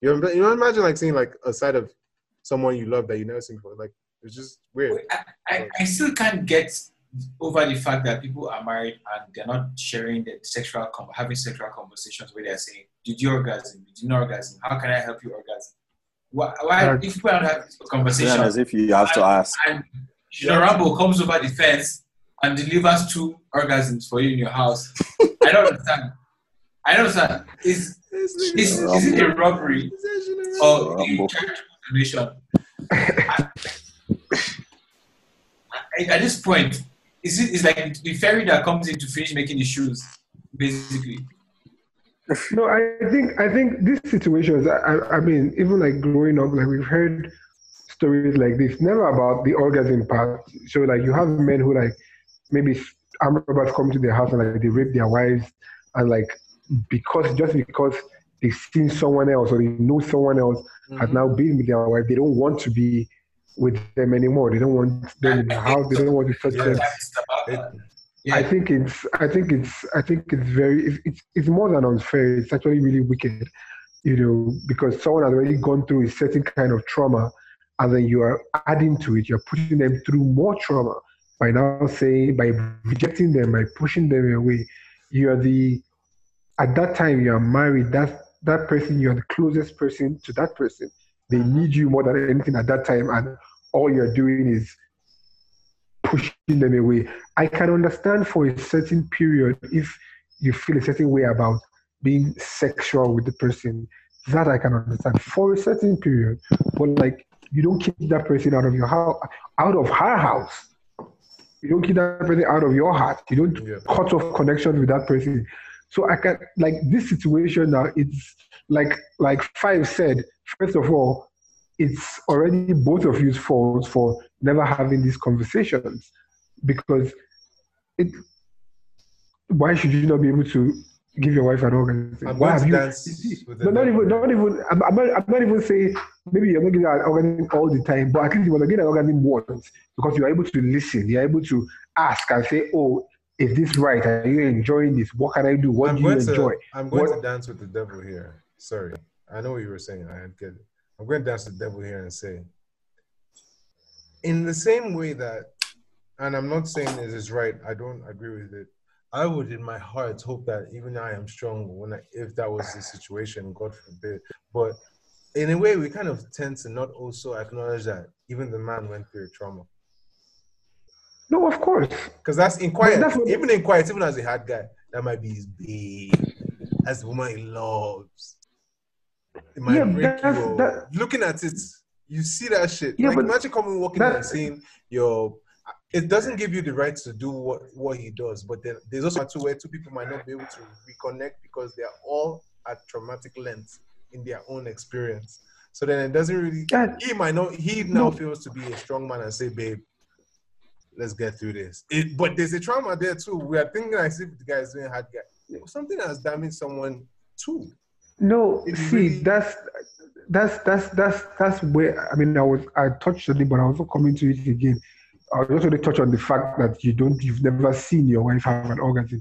You know, you know, imagine like seeing like a side of someone you love that you never seen before. Like it's just weird. I, I, I still can't get over the fact that people are married and they're not sharing the sexual, having sexual conversations where they're saying, "Did you orgasm? Did you not orgasm? How can I help you orgasm?" Why? why if people don't have this conversation, Yeah, as if you have to ask. and Shina Rambo comes over the fence and delivers two orgasms for you in your house. I don't understand. I don't understand. Is is, is it a robbery or Rambo. a character donation? [laughs] I- I- At this point, is it is like the fairy that comes in to finish making the shoes, basically. No, I think I think these situations. I, I, I mean, even like growing up, like we've heard stories like this. Never about the orgasm part. So like you have men who like maybe armed robbers come to their house and like they rape their wives, and like because just because they've seen someone else or they know someone else has Mhm. now been with their wife, they don't want to be with them anymore. They don't want them in the house. They don't want to touch them. That's about It, Yeah. I think it's I think it's I think it's very it's, it's it's more than unfair. It's actually really wicked, you know, because someone has already gone through a certain kind of trauma, and then you are adding to it. You're putting them through more trauma by now saying by rejecting them by pushing them away. You are the at that time you are married. That that person you are the closest person to that person. They need you more than anything at that time, and all you're doing is pushing them away. I can understand for a certain period if you feel a certain way about being sexual with the person. That I can understand for a certain period. But like you don't keep that person out of your house out of her house. You don't keep that person out of your heart. You don't Yeah. cut off connections with that person. So I can like this situation now, it's like like five said, first of all, it's already both of you's fault for never having these conversations because it why should you not be able to give your wife an orgasm? I'm why have you dance with the no, not even not even I'm, I'm, not, I'm not even saying maybe you're not giving an orgasm all the time, but at least you want to get an orgasm once because you're able to listen, you're able to ask and say, Oh, is this right? Are you enjoying this? What can I do? What I'm do you going enjoy? to I'm going What- to dance with the devil here. Sorry, I know what you were saying. I get it. I'm going to dance with the devil here and say, in the same way that, and I'm not saying it is right. I don't agree with it. I would, in my heart, hope that even I am strong when I, if that was the situation, God forbid. But in a way, we kind of tend to not also acknowledge that even the man went through a trauma. No, of course. Because that's in quiet. that's even in quiet, even as a hard guy, that might be his babe. As the woman he loves. It might Yeah, break that's- you. that- Looking at it, you see that shit. Yeah, like but imagine coming walking in that- and seeing your. It doesn't give you the right to do what, what he does, but then there's also two where two people might not be able to reconnect because they're all at traumatic lengths in their own experience. So then it doesn't really. Yeah. He might not. He now No. feels to be a strong man and say, "Babe, let's get through this. It, but there's a trauma there too. We are thinking as if the guy is doing hard guy. Something has damaged someone too. No, If you see, really- that's that's that's that's that's where I mean I was I touched on it, but I was also coming to it again. I was also to touch on the fact that you don't you've never seen your wife have an orgasm.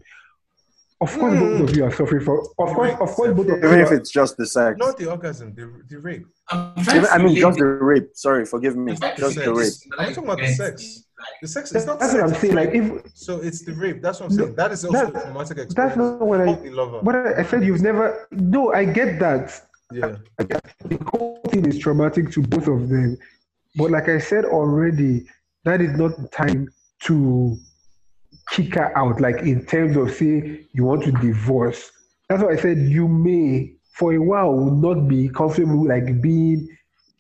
Of course, Mm. both of you are suffering for. Of course, of course, both of you. Even if it's just the sex. Not the orgasm, the, the rape. I'm trying Even- to I mean, just the rape. Sorry, forgive me. I'm trying to Just sex. the rape. I'm talking about the sex. The sex that's is not what I'm saying. Like, if so it's the rape. That's what I'm No, saying. That is also that- traumatic experience. that's not what I. Fuck the lover. What I, I said, you've never. No, I get that. yeah. the whole thing is traumatic to both of them. But like I said already, that is not the time to kick her out. Like in terms of say you want to divorce. That's why I said you may for a while not be comfortable like being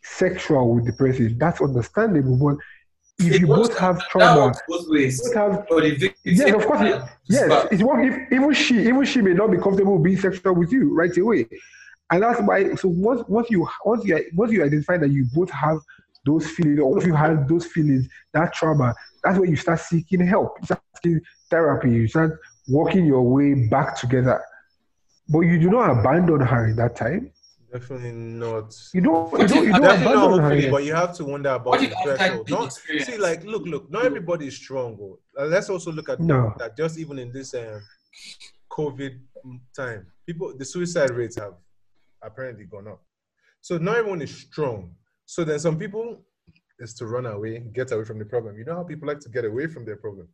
sexual with the person. That's understandable. But if It you both have trauma, both ways. both have For the victim, Yes, of course. it- Yes, it's what if even she even she may not be comfortable being sexual with you right away, and that's why. So once once you once you once you identify that you both have those feelings, or if you have those feelings, that trauma, that's when you start seeking help. You start seeking therapy. You start walking your way back together. But you do not abandon her in that time. Definitely not. You don't. You don't. You don't Definitely not abandon her. hopefully, but you have to wonder about What the if after threshold. the Not, see, like, look, look, not everybody is strong. Oh. Uh, let's also look at No. that just even in this um, COVID time, people, the suicide rates have apparently gone up. So not everyone is strong. So then some people is to run away, get away from the problem. You know how people like to get away from their problem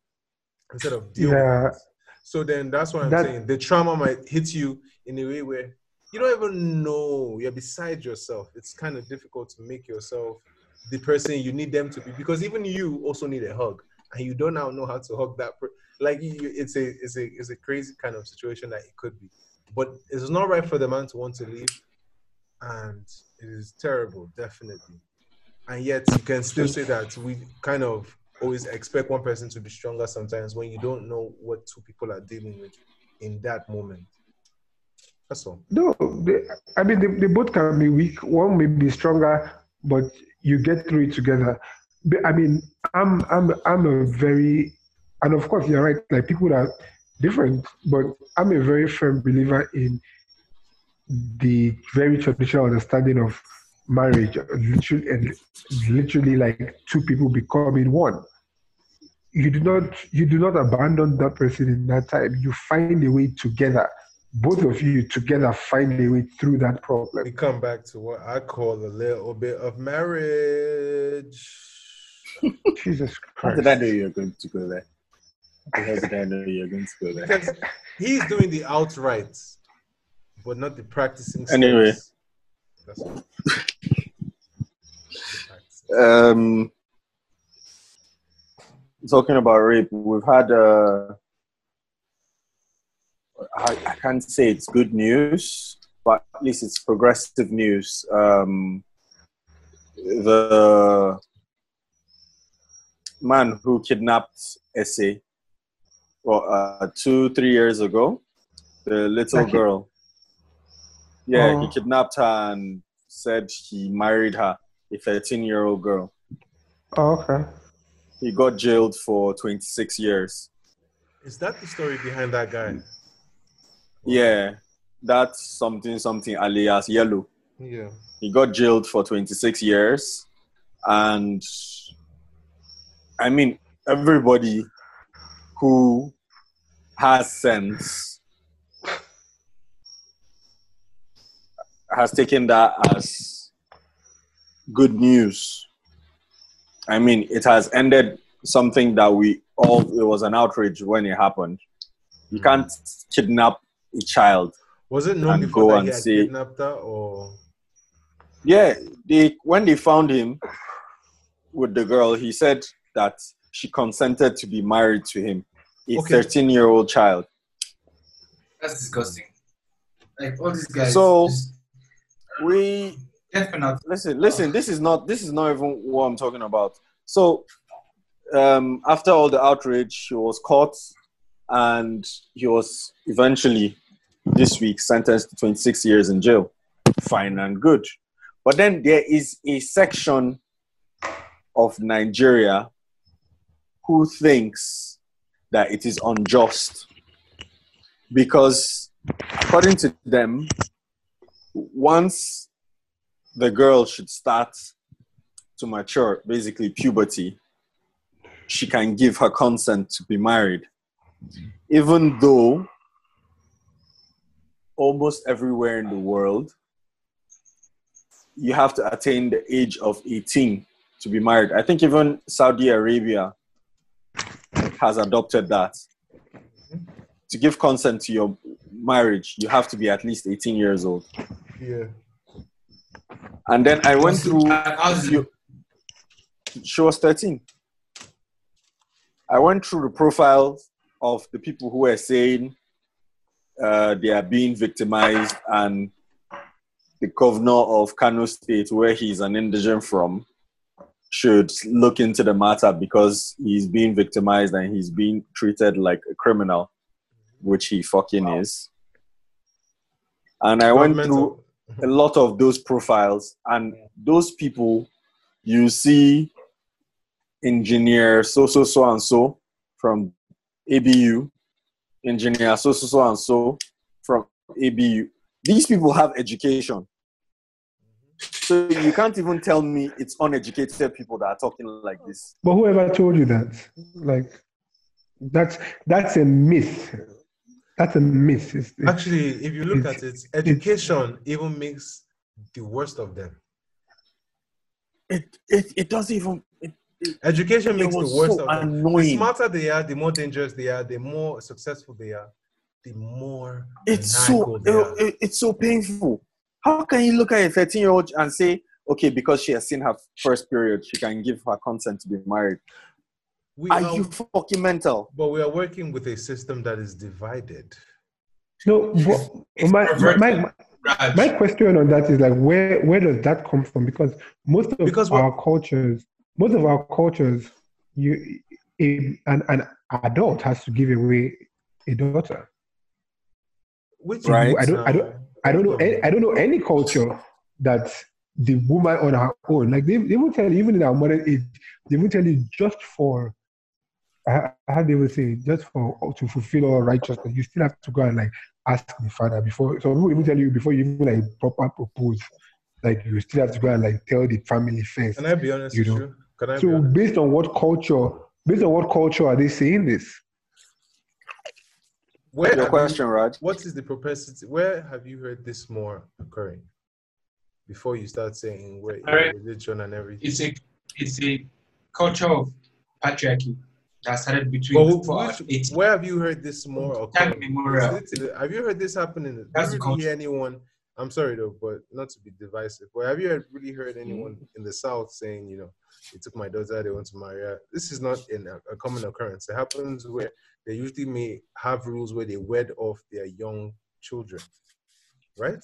instead of deal Yeah. with it. So then that's what I'm That- saying. The trauma might hit you in a way where you don't even know. You're beside yourself. It's kind of difficult to make yourself the person you need them to be because even you also need a hug and you don't now know how to hug that per- like you, it's a it's a it's a crazy kind of situation that it could be but it's not right for the man to want to leave and it is terrible definitely. And yet you can still say that we kind of always expect one person to be stronger sometimes when you don't know what two people are dealing with in that moment that's all No, they, I mean they, they both can be weak. One may be stronger, but you get through it together. But, I mean, I'm I'm I'm a very, and of course you're right. Like people are different, but I'm a very firm believer in the very traditional understanding of marriage. Literally, and literally like two people becoming one. you do not you do not abandon that person in that time. You find a way together. Both of you together find a way through that problem. We come back to what I call a little bit of marriage. Jesus Christ. How Christ. did I know you were going to go there? How did I know you were going to go there? Because he's doing the outright, but not the practicing. Anyway. That's. Um, talking about rape, we've had. Uh, I, I can't say it's good news, but at least it's progressive news. Um, the man who kidnapped Ese, well, uh, two three years ago, the little Like he- girl. Yeah, Oh. he kidnapped her and said he married her, a 13 year old girl. Oh, okay. He got jailed for 26 years. Is that the story behind that guy? Yeah, that's something, something alias Yellow. Yeah. He got jailed for 26 years. And I mean, everybody who has sense has taken that as good news. I mean, it has ended something that we all, it was an outrage when it happened. You hmm. can't kidnap a child. Was it known And before go that and he had see- kidnapped her, or Yeah, they when they found him with the girl, he said that she consented to be married to him, a Okay. 13 year old child. That's disgusting. Like all these guys. So- just We death penalty. listen, listen. This is not this is not even what I'm talking about. So, um, after all the outrage, he was caught, and he was eventually this week sentenced to 26 years in jail. Fine and good, but then there is a section of Nigeria who thinks that it is unjust because, according to them, once the girl should start to mature, basically puberty, she can give her consent to be married. Even though almost everywhere in the world, you have to attain the age of 18 to be married. I think even Saudi Arabia has adopted that. To give consent to your marriage, you have to be at least 18 years old. yeah? And then I went through. You- She was 13. I went through the profiles of the people who were saying uh, they are being victimized, and the governor of Kano State, where he's an indigent from, should look into the matter because he's being victimized and he's being treated like a criminal, which he fucking is. And I went through a lot of those profiles and those people you see engineer so so so and so from abu engineer so so so and so from abu these people have education so you can't even tell me it's uneducated people that are talking like this But whoever told you that? Like, that's that's a myth. That's a myth. It's, it's- Actually, if you look at it, education even makes the worst of them. it it, it doesn't even it, Education it makes the was worst so of them. The smarter they are, the more dangerous they are, the more successful they are, the more it's so they are. it- it- it's so painful. How can you look at a 13 year old and say, okay, because she has seen her first period, she can give her consent to be married? We Are are, you fucking mental? but we are working with a system that is divided. no. But my, my, my, my question on that is like, where where does that come from? Because most of Because our cultures, most of our cultures, you a, an an adult has to give away a daughter. Which Right. I don't- I don't- I don't know. Any, I don't know any culture that the woman on her own, like they, they will tell you, even in our modern age, they will tell you just for, I- how they will say, just for to fulfill all righteousness, you still have to go and like ask the father before. So people even tell you before you even like proper propose, like you still have to go and like tell the family first. Can I be honest You with know. You? Can I So based on what culture based on what culture are they saying this? Where Your question, you, Raj. what is the propensity? Where have you heard this more occurring? Before you start saying where Alright. religion and everything. It's a it's a culture of patriarchy that started between Well, for which- where have you heard this more Time occurring? immemorial. Have you heard this happening? Have you the really anyone? I'm sorry though, but not to be divisive. But have you really heard Mm-hmm. anyone in the South saying, you know, they took my daughter, they want to marry her? This is not in a, a common occurrence. It happens where they usually may have rules where they wed off their young children, right?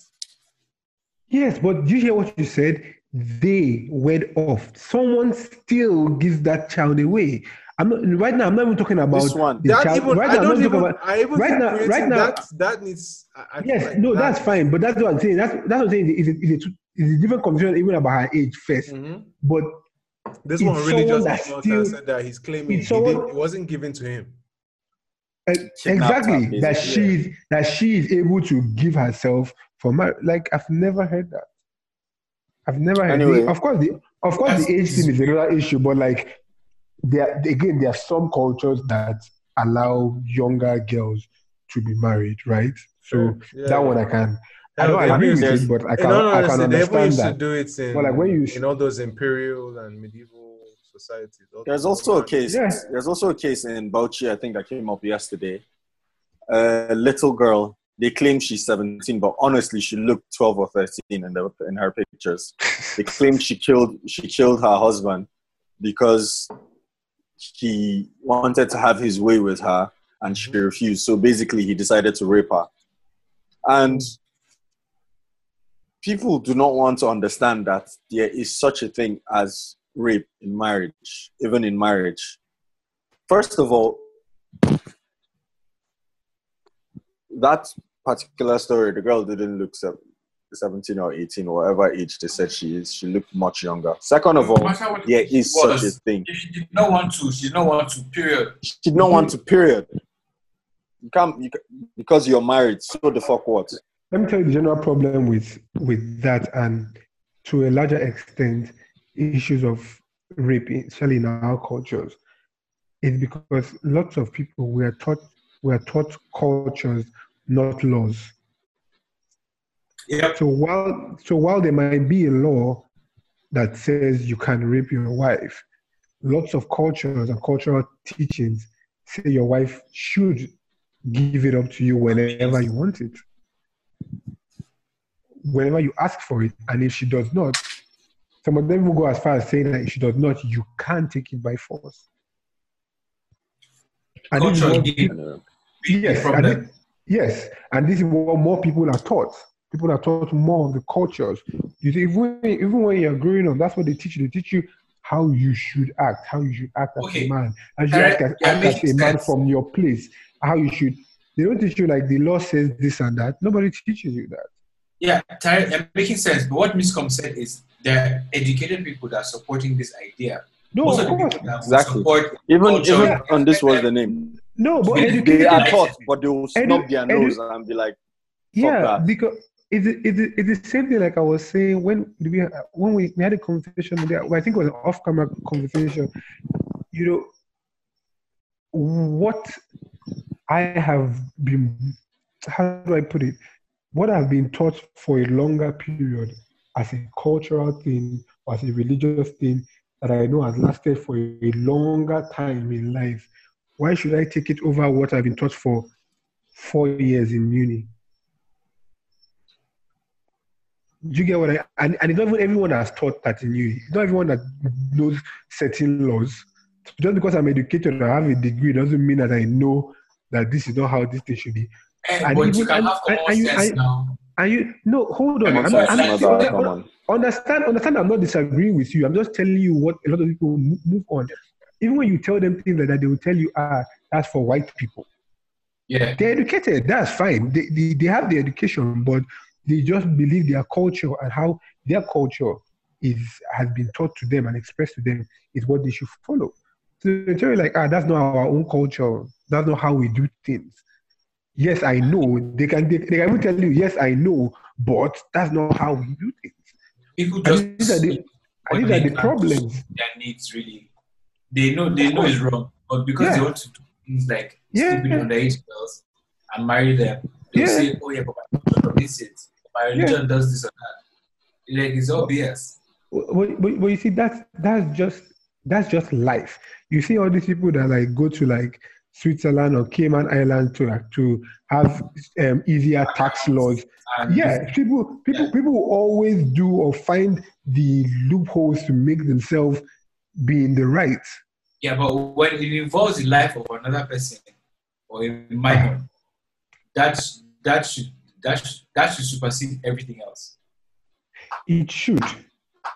Yes, but do you hear what you said? They wed off. Someone still gives that child away. I'm not right now. I'm not even talking about This one. that child. even right I now, don't not even about. I even right now- right now- that that needs I, I Yes, like no, that- that's fine. But that's what I'm saying. That's that's what I'm saying. It's a, it's a, it's a different conversation even about her age 1st Mhm. But This one really just that still- said that he's claiming he didn't, someone- it wasn't given to him. uh, exactly that basically. she that she is able to give herself for marriage. Like I've never heard that. I've never heard. Anyway. the, of course, the of course the age thing is another issue, but like there again, there are some cultures that allow younger girls to be married, right? So Yeah, that one. I can. I don't they agree used- with it, but I In can. all I can honesty, they even understand to that. do it in, But like when you- in all those imperial and medieval societies. There's also a case. Yeah. There's also a case in Bauchi, I think that came up yesterday. A little girl. They claim she's 17, but honestly, she looked 12 or 13 in the in her pictures. They claim she killed she killed her husband because he wanted to have his way with her and she mm-hmm. refused. So basically, he decided to rape her. And people do not want to understand that there is such a thing as rape in marriage, even in marriage. First of all, that particular story, the girl didn't look se- 17 or 18 whatever age they said she is. She looked much younger. Second of all, matter what there age is such a thing. If she did not want to, she did not want to, period. She did not want to, period. You can't, you, because you're married, so the fuck what? let me tell you the general problem with with that and to a larger extent issues of rape especially in our cultures is because lots of people we are taught we are taught cultures not laws Yep. so while so while there might be a law that says you can rape your wife lots of cultures and cultural teachings say your wife should give it up to you whenever you want it whenever you ask for it, and if she does not, some of them will go as far as saying that if she does not, you can't take it by force. And this is Culture what is big yes, and this, yes, and this is what more people are taught. People are taught more of the cultures. You see, even, even when you're growing up, that's what they teach you. They teach you how you should act, how you should act as Okay. a man, how you should act as, you're act as making a man from your place, how you should. They don't teach you like the law says this and that. Nobody teaches you that. Yeah, Ty, you're making sense. But what Miscom said is there are educated people that are supporting this idea. No, Most of of course. that Exactly. support Even, culture, even on this was the name. No, but They- educated They are taught, but they will Edu- snub their edu- nose and be like, yeah, that. because it's it's it's the same thing like I was saying when we when we, we had a conversation. I think it was an off-camera conversation. You know what I have been. How do I put it? What I've been taught for a longer period as a cultural thing or as a religious thing that I know has lasted for a longer time in life. Why should I take it over what I've been taught for four years in uni? Do you get what I and, and it's not even everyone has taught that in you. It's not everyone that knows certain laws. Just because I'm educated or I have a degree doesn't mean that I know that this is not how this thing should be. Eh, and but even- you can and- have and- common and you- sense and- now. And you no, hold on. Come on, I'm, sorry, I'm, that's another, I'm- understand understand i'm not disagreeing with you i'm just telling you what a lot of people move on even when you tell them things like that they will tell you ah that's for white people Yeah. they're educated that's fine they, they, they have the education but they just believe their culture and how their culture is has been taught to them and expressed to them is what they should follow so they tell you like ah that's not our own culture that's not how we do things yes i know they can they, they can even tell you yes i know but that's not how we do things People and these are the, and these are the problems. Their needs really. They know they know it's wrong. But because Yeah. they want to do things like Yeah. sleep with underage girls and marry them, they'll Yeah. say, "Oh yeah, but my religion permits it. My religion does this or that." Like it's all BS. But, but, but you see, that's that's just that's just life. You see all these people that like go to like Switzerland or Cayman Island to to have um, easier tax laws. And Yeah, people people Yeah. people always do or find the loopholes to make themselves be in the right. Yeah, but when it involves the life of another person or a minor, that's that should that should, that should supersede everything else. It should.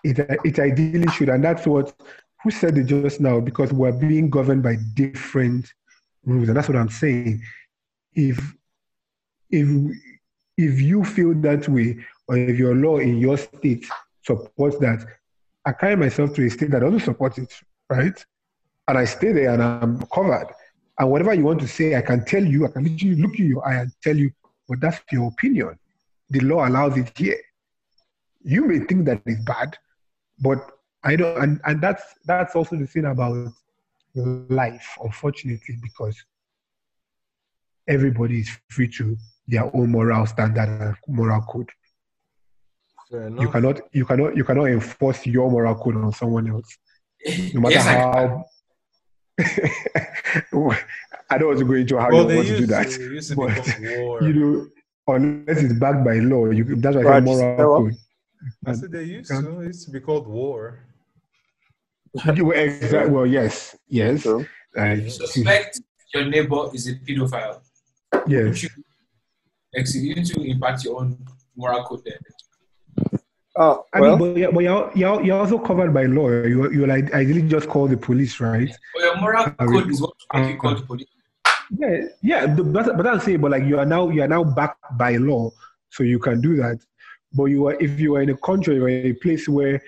It, it ideally should. And that's what, who said it just now? Because we're being governed by different rules. And that's what I'm saying. If, if, if you feel that way, or if your law in your state supports that, I carry myself to a state that doesn't support it, right? And I stay there and I'm covered. And whatever you want to say, I can tell you, I can literally look you in your eye and tell you, but that's your opinion. The law allows it here you may think that it's bad, but I don't, and, and that's that's also the thing about life, unfortunately, because everybody is free to their own moral standard and moral code. You cannot, you cannot, you cannot enforce your moral code on someone else, no [laughs] matter yes, how. I don't want to go into how well, you want to do to, that, used to but, war. you know, unless it's backed by law. You, that's why I Right, say moral code. I said they used Can- to. It used to be called war. You were exact. Well, yes, yes. True. Uh, Suspect your neighbor is a pedophile. yes. You you need to impact your own moral code there. Oh, I well, mean, but, yeah, but you're, you're, you're also covered by law. You you like ideally just call the police, right? But your moral I code will- is what make you uh, call the police. Yeah, yeah. the- But, but I'll say, but like you are now you are now backed by law, so you can do that. But you are if you are in a country or a place where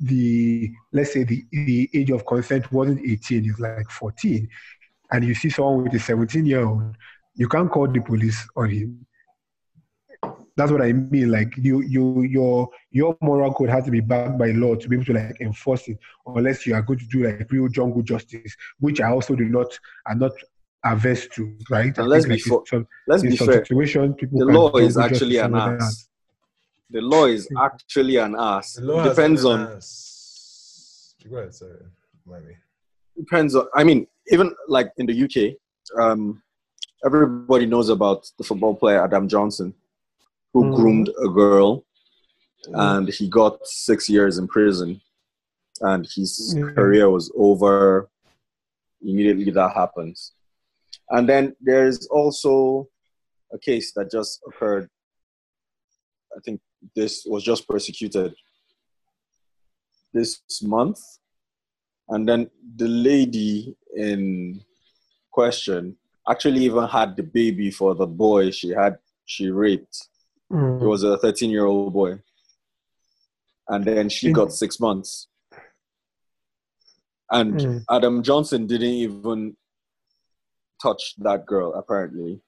the let's say the the age of consent wasn't 18, it's like 14, and you see someone with a 17 year old, you can't call the police on him. That's what I mean. Like you, you, your your moral code has to be backed by law to be able to like enforce it, unless you are going to do like real jungle justice, which I also do not, am not averse to. Right? I And let's think, be like, in some, let's be fair. situation, people The law is actually an over that. ass. The law is actually an ass. The law It depends on ass. Go ahead, sorry. Mind depends on i mean even like in the uk um everybody knows about the football player adam johnson who Mhm. groomed a girl and he got six years in prison and his Yeah. career was over immediately that happens. And then there's also a case that just occurred. I think this was just prosecuted this month. And then the lady in question actually even had the baby for the boy she had she raped Mm. it was a 13 year old boy and then she got six months and Mm. adam johnson didn't even touch that girl apparently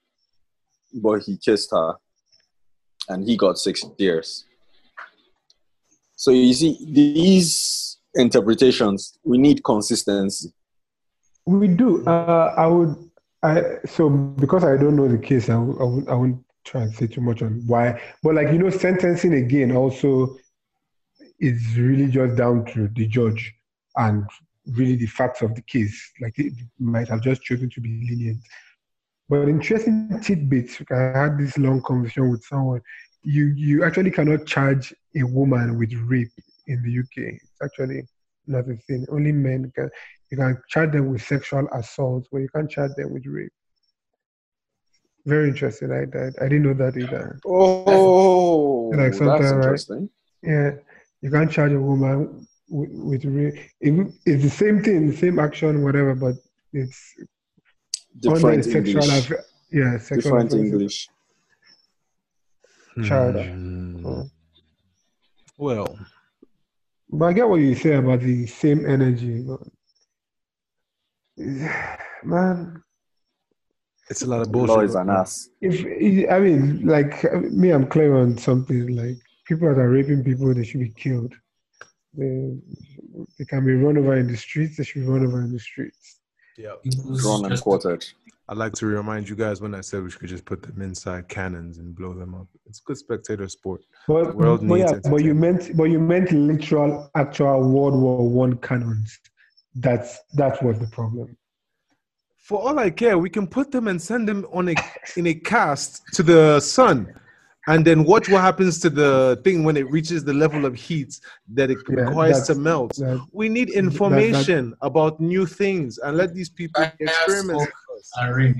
but he kissed her and he got six years so you see these interpretations we need consistency We do. Uh, I would. I so because I don't know the case, I, w- I, would, I wouldn't try and say too much on why. But like you know, sentencing again also is really just down to the judge and really the facts of the case. Like it might have just chosen to be lenient. But interesting tidbits. I had this long conversation with someone. You you actually cannot charge a woman with rape in the UK. It's actually not a thing. Only men can. You can charge them with sexual assault, but you can't charge them with rape. Very interesting. I I, I didn't know that either. oh Like that's sometime, right? interesting Yeah, you can't charge a woman with, with rape. It, it's the same thing, same action, whatever, but it's different under sexual. english aff- yeah, sexual different offenses. english Charge. Hmm. Oh. Well, But I get what you say about the same energy. But, [sighs] man, it's a lot of law bullshit. is an ass if I mean, like me, I'm clear on something. Like people that are raping people, they should be killed. They, they can be run over in the streets. They should be run over in the streets. Yeah. It was Drawn and quartered. I'd like to remind you guys when I said we could just put them inside cannons and blow them up. It's good spectator sport. But, world but needs yeah, but you meant but you meant literal actual World War One cannons. That's that was the problem. For all I care, we can put them and send them on a in a cast to the sun, and then watch what happens to the thing when it reaches the level of heat that it Yeah, requires to melt. That- We need information about new things and let these people experiment. with us. and ring.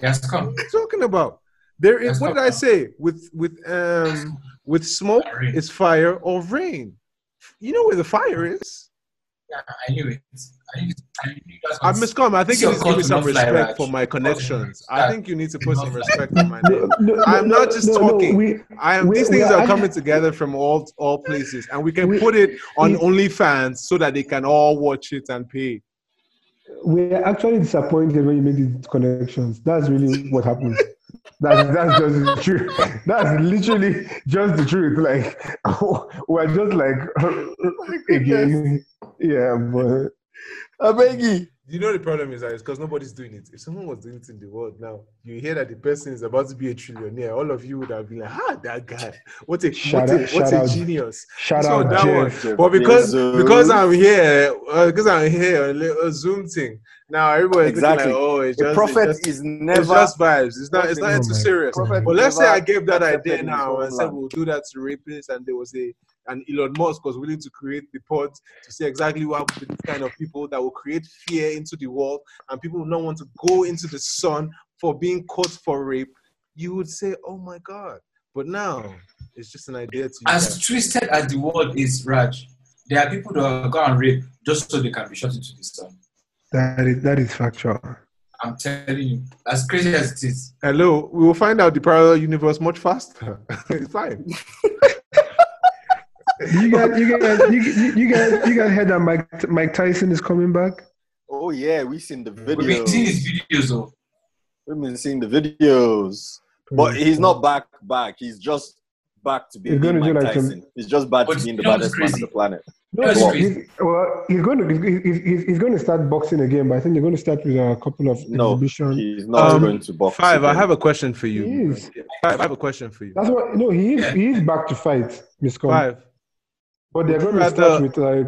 Yes, come. What are you talking about? There is Let's what did I say? With with um with smoke, Rain. it's fire or rain. You know where the fire is. Yeah, I knew it. I knew, I knew that's I Miss Com, I think It's you need to give me some to not fly, respect Raj. for my connections. not I think you need to To put some respect on my name. no, I'm not just no, no, talking. we- I am. We- these we things are are coming together from all all places, and we can We- put it on we- OnlyFans so that they can all watch it and pay. We're actually disappointed when you make these connections. That's really what happens. That's that's just the truth. That's literally just the truth. Like [laughs] we're just like oh [laughs] again, yeah, but I beg you. You know the problem is that it's because nobody's doing it. If someone was doing it in the world now, you hear that the person is about to be a trillionaire. All of you would have been like, "Ah, that guy! What a Shout what a, what shout a out- genius!" shout So out that one. Jeff. Jeff But because Bezos. because I'm here, uh, because I'm here on a a Zoom thing. Now everybody's Exactly. like, "Oh, it's the just, prophet it's just, is it's never. just vibes. It's not. It's Oh not my too serious." prophet But let's say I gave that idea now and said we'll do that to rapists, and there was a and Elon Musk was willing to create the pod to see exactly what happens kind of people that will create fear into the world, and people will not want to go into the sun for being caught for rape. You would say, "Oh my God!" But now it's just an idea to you. As guys. twisted as the world is, Raj, there are people that go and rape just so they can be shot into the sun. That is that is factual. I'm telling you, as crazy as it is. Hello, we will find out the parallel universe much faster. [laughs] it's fine. [laughs] You guys, you guys, you, you, you guys, you guys heard that Mike Mike Tyson is coming back. Oh yeah, we seen the We've been seeing videos. videos, though. We've been seeing the videos. But he's not back back. He's just back to He's being gonna do Mike like some- Tyson. He's just back But to being the you know what's baddest man on the planet. No, That's he's, well, he's going to he's, he's, he's going to start boxing again, but I think they're going to start with a couple of No, exhibition. he's not Um, going to box. Five, I have a question for you. He is. Five, I have a question for you. That's what no, he is Yeah. he is back to fight, Miss Five. But they're Would you going to start with like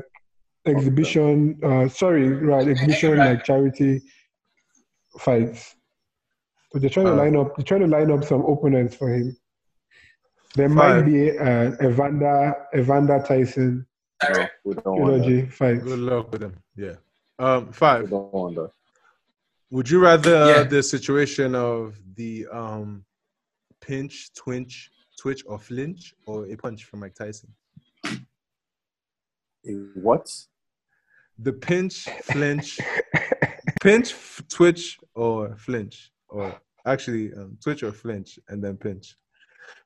exhibition. Uh, sorry, right? Exhibition like charity fights. So they're trying to Uh, line up. They're trying to line up some opponents for him. There might be uh, Evander Evander Tyson No, we don't want that. trilogy fight. Good luck with them. Yeah. Um, We five. don't want that. Would you rather Yeah. the situation of the um pinch, twinge, twitch, or flinch, or a punch from Mike Tyson? What? The pinch, flinch, pinch, f- twitch, or flinch, or actually um, twitch or flinch, and then pinch.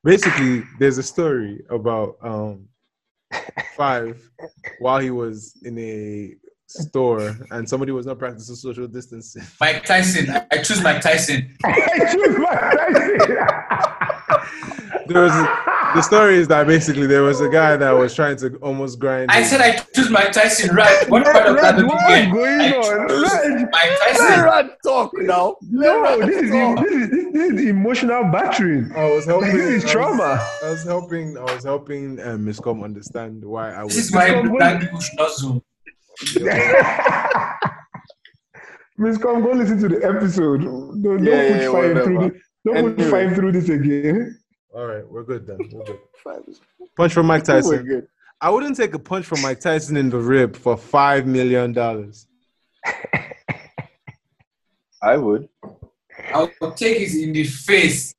Basically, there's a story about um five while he was in a store and somebody was not practicing social distancing. Mike Tyson. I, [laughs] I choose Mike Tyson. I choose Mike Tyson. There was the story is that basically there was a guy that was trying to almost grind. I his- said I choose Mike Tyson. Right? What part of that Raj, do what you get? going I on? choose Raj, Mike Let Tyson. Talk now. No, this is, this is this is emotional battering. I was helping. This is I was- trauma. I was helping. I was helping um, Miss Com understand why I was. This is why Come on. black people should not zoom. Miss Com, go listen to the episode. Don't, don't put yeah, five whatever. through this. Don't put Anyway. five through this again. All right, we're good then. We're good. [laughs] Punch from Mike Tyson. We're Tyson. good. I wouldn't take a punch from Mike Tyson in the rib for five million dollars. [laughs] I would. I'll take it in the face.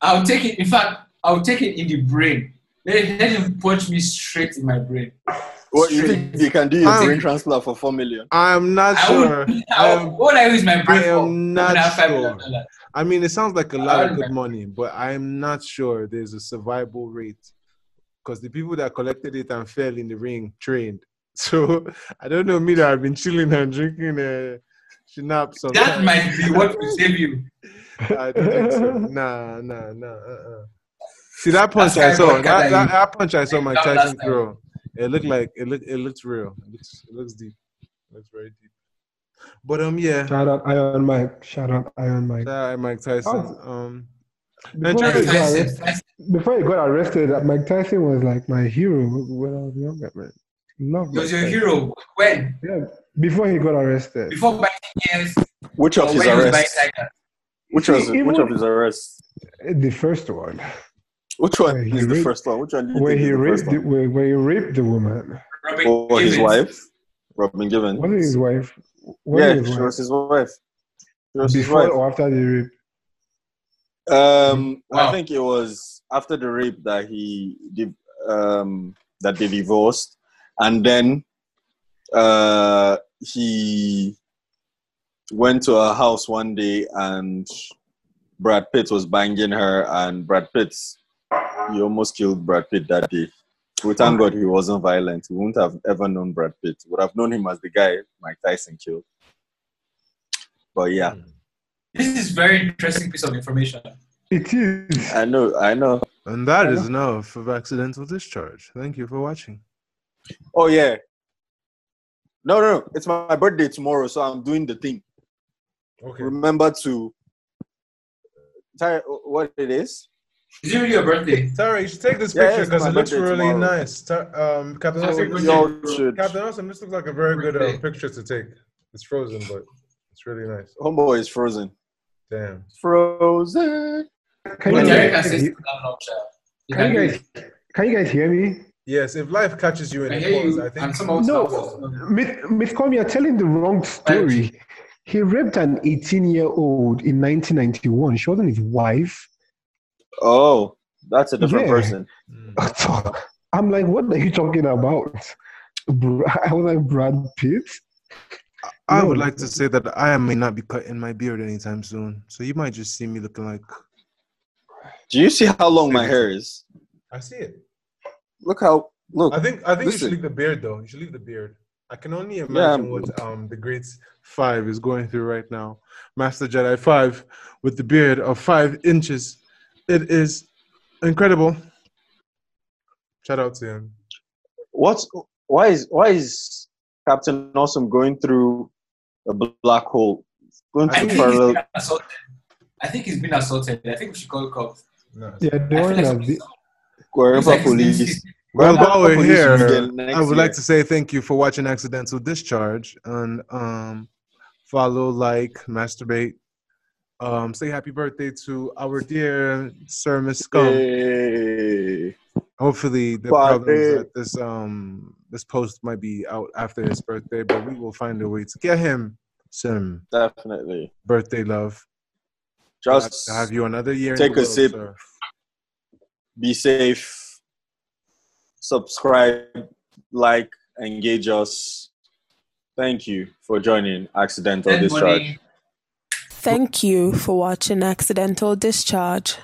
I'll take it. In fact, I'll take it in the brain. Let, let him punch me straight in my brain. What you think you can do your Um, brain transplant for four million? I'm not I sure. would, [laughs] I would, what I use my brain I for? am not I would have five sure. I mean, it sounds like a lot of good money, but I'm not sure there's a survival rate because the people that collected it and fell in the ring trained. [laughs] So I don't know me that I've been chilling and drinking uh, schnapps. That might be what will save you. [laughs] I don't think so. Nah, nah, nah. Uh-uh. See that punch That's I saw. That, that that, that punch I saw That Tyson throw. It looked like it looked. It looks real. It looks. It looks deep. It looks very deep. But um, yeah, Shout out Iron Mike. Shout out Iron Mike. shout out Mike Tyson. Oh. Um, Before he, Tyson- got arrested, before he got arrested, Mike Tyson was like my hero when I was younger, man. Love he was Mike your Tyson. hero when? Yeah, before he got arrested. Before buying years Which or of his when was buying arrests? Tiger? Which was Even- which of his arrests? The first one, Which one Where he is the raped- first one? Which one do where he is the raped, the, where, where he raped the woman. Robin Or his wife, Robin Givens. Was it his wife? Was yeah, it she was his wife. She was his wife. or after the rape? Um, Wow. I think it was after the rape that he did, um, that they divorced, and then uh, he went to her house one day, and Brad Pitt was banging her, and Brad Pitt, he almost killed Brad Pitt that day. We thank God he wasn't violent. We wouldn't have ever known Brad Pitt. Would have known him as the guy Mike Tyson killed. But yeah, hmm. This is very interesting piece of information. It is. I know, I know. and that is enough of accidental discharge. Thank you for watching. Oh yeah. No, no, no. It's my birthday tomorrow, so I'm doing the thing. Okay. Remember to uh, tell what it is. Is it your birthday? [laughs] Tara, you should take this picture because my it looks really tomorrow. nice. Um, Captain Happy Awesome, birthday. Captain Awesome, this looks like a very good uh, picture to take. It's frozen, but it's really nice. Homeboy is frozen. Damn. Frozen. Can you, guys, can can sit down now, child. You you can do guys can you guys hear me? Yes, if life catches you in I a hear pause, you. I think And some No, now- Miss, Miss you're telling the wrong story. He raped an 18 year old in 1991. She wasn't his wife. Oh, that's a different Yeah. person. [laughs] Mm. I'm like, what are you talking about? Br- [laughs] I was like, Brad Pitt? I would like to say that I may not be cutting my beard anytime soon, so you might just see me looking like. Do you see how long my hair is? I see it. Look how look. I think I think you should leave the beard though. You should leave the beard. I can only imagine what um the great five is going through right now. Master Jedi five with the beard of five inches. It is incredible. Shout out to him. What's why is why is Captain Awesome going through a black hole? Going I through think parallel. been. I think he's been assaulted. I think we should call cops. No. Yeah, I the feel one like that something- the, Wherever like his- police. his- Well, while we're here, I would year. like to say thank you for watching Accidental Discharge and um, follow, like, masturbate. Um, say happy birthday to our dear Sir Miss Scum. Hey. Hopefully, the Party. problems that this um this post might be out after his birthday, but we will find a way to get him some Definitely. birthday love. Glad Just to have you another year. take the a world, sip. sir. be safe. Subscribe, like, engage us. Thank you for joining Accidental Send Discharge. money. Thank you for watching Accidental Discharge.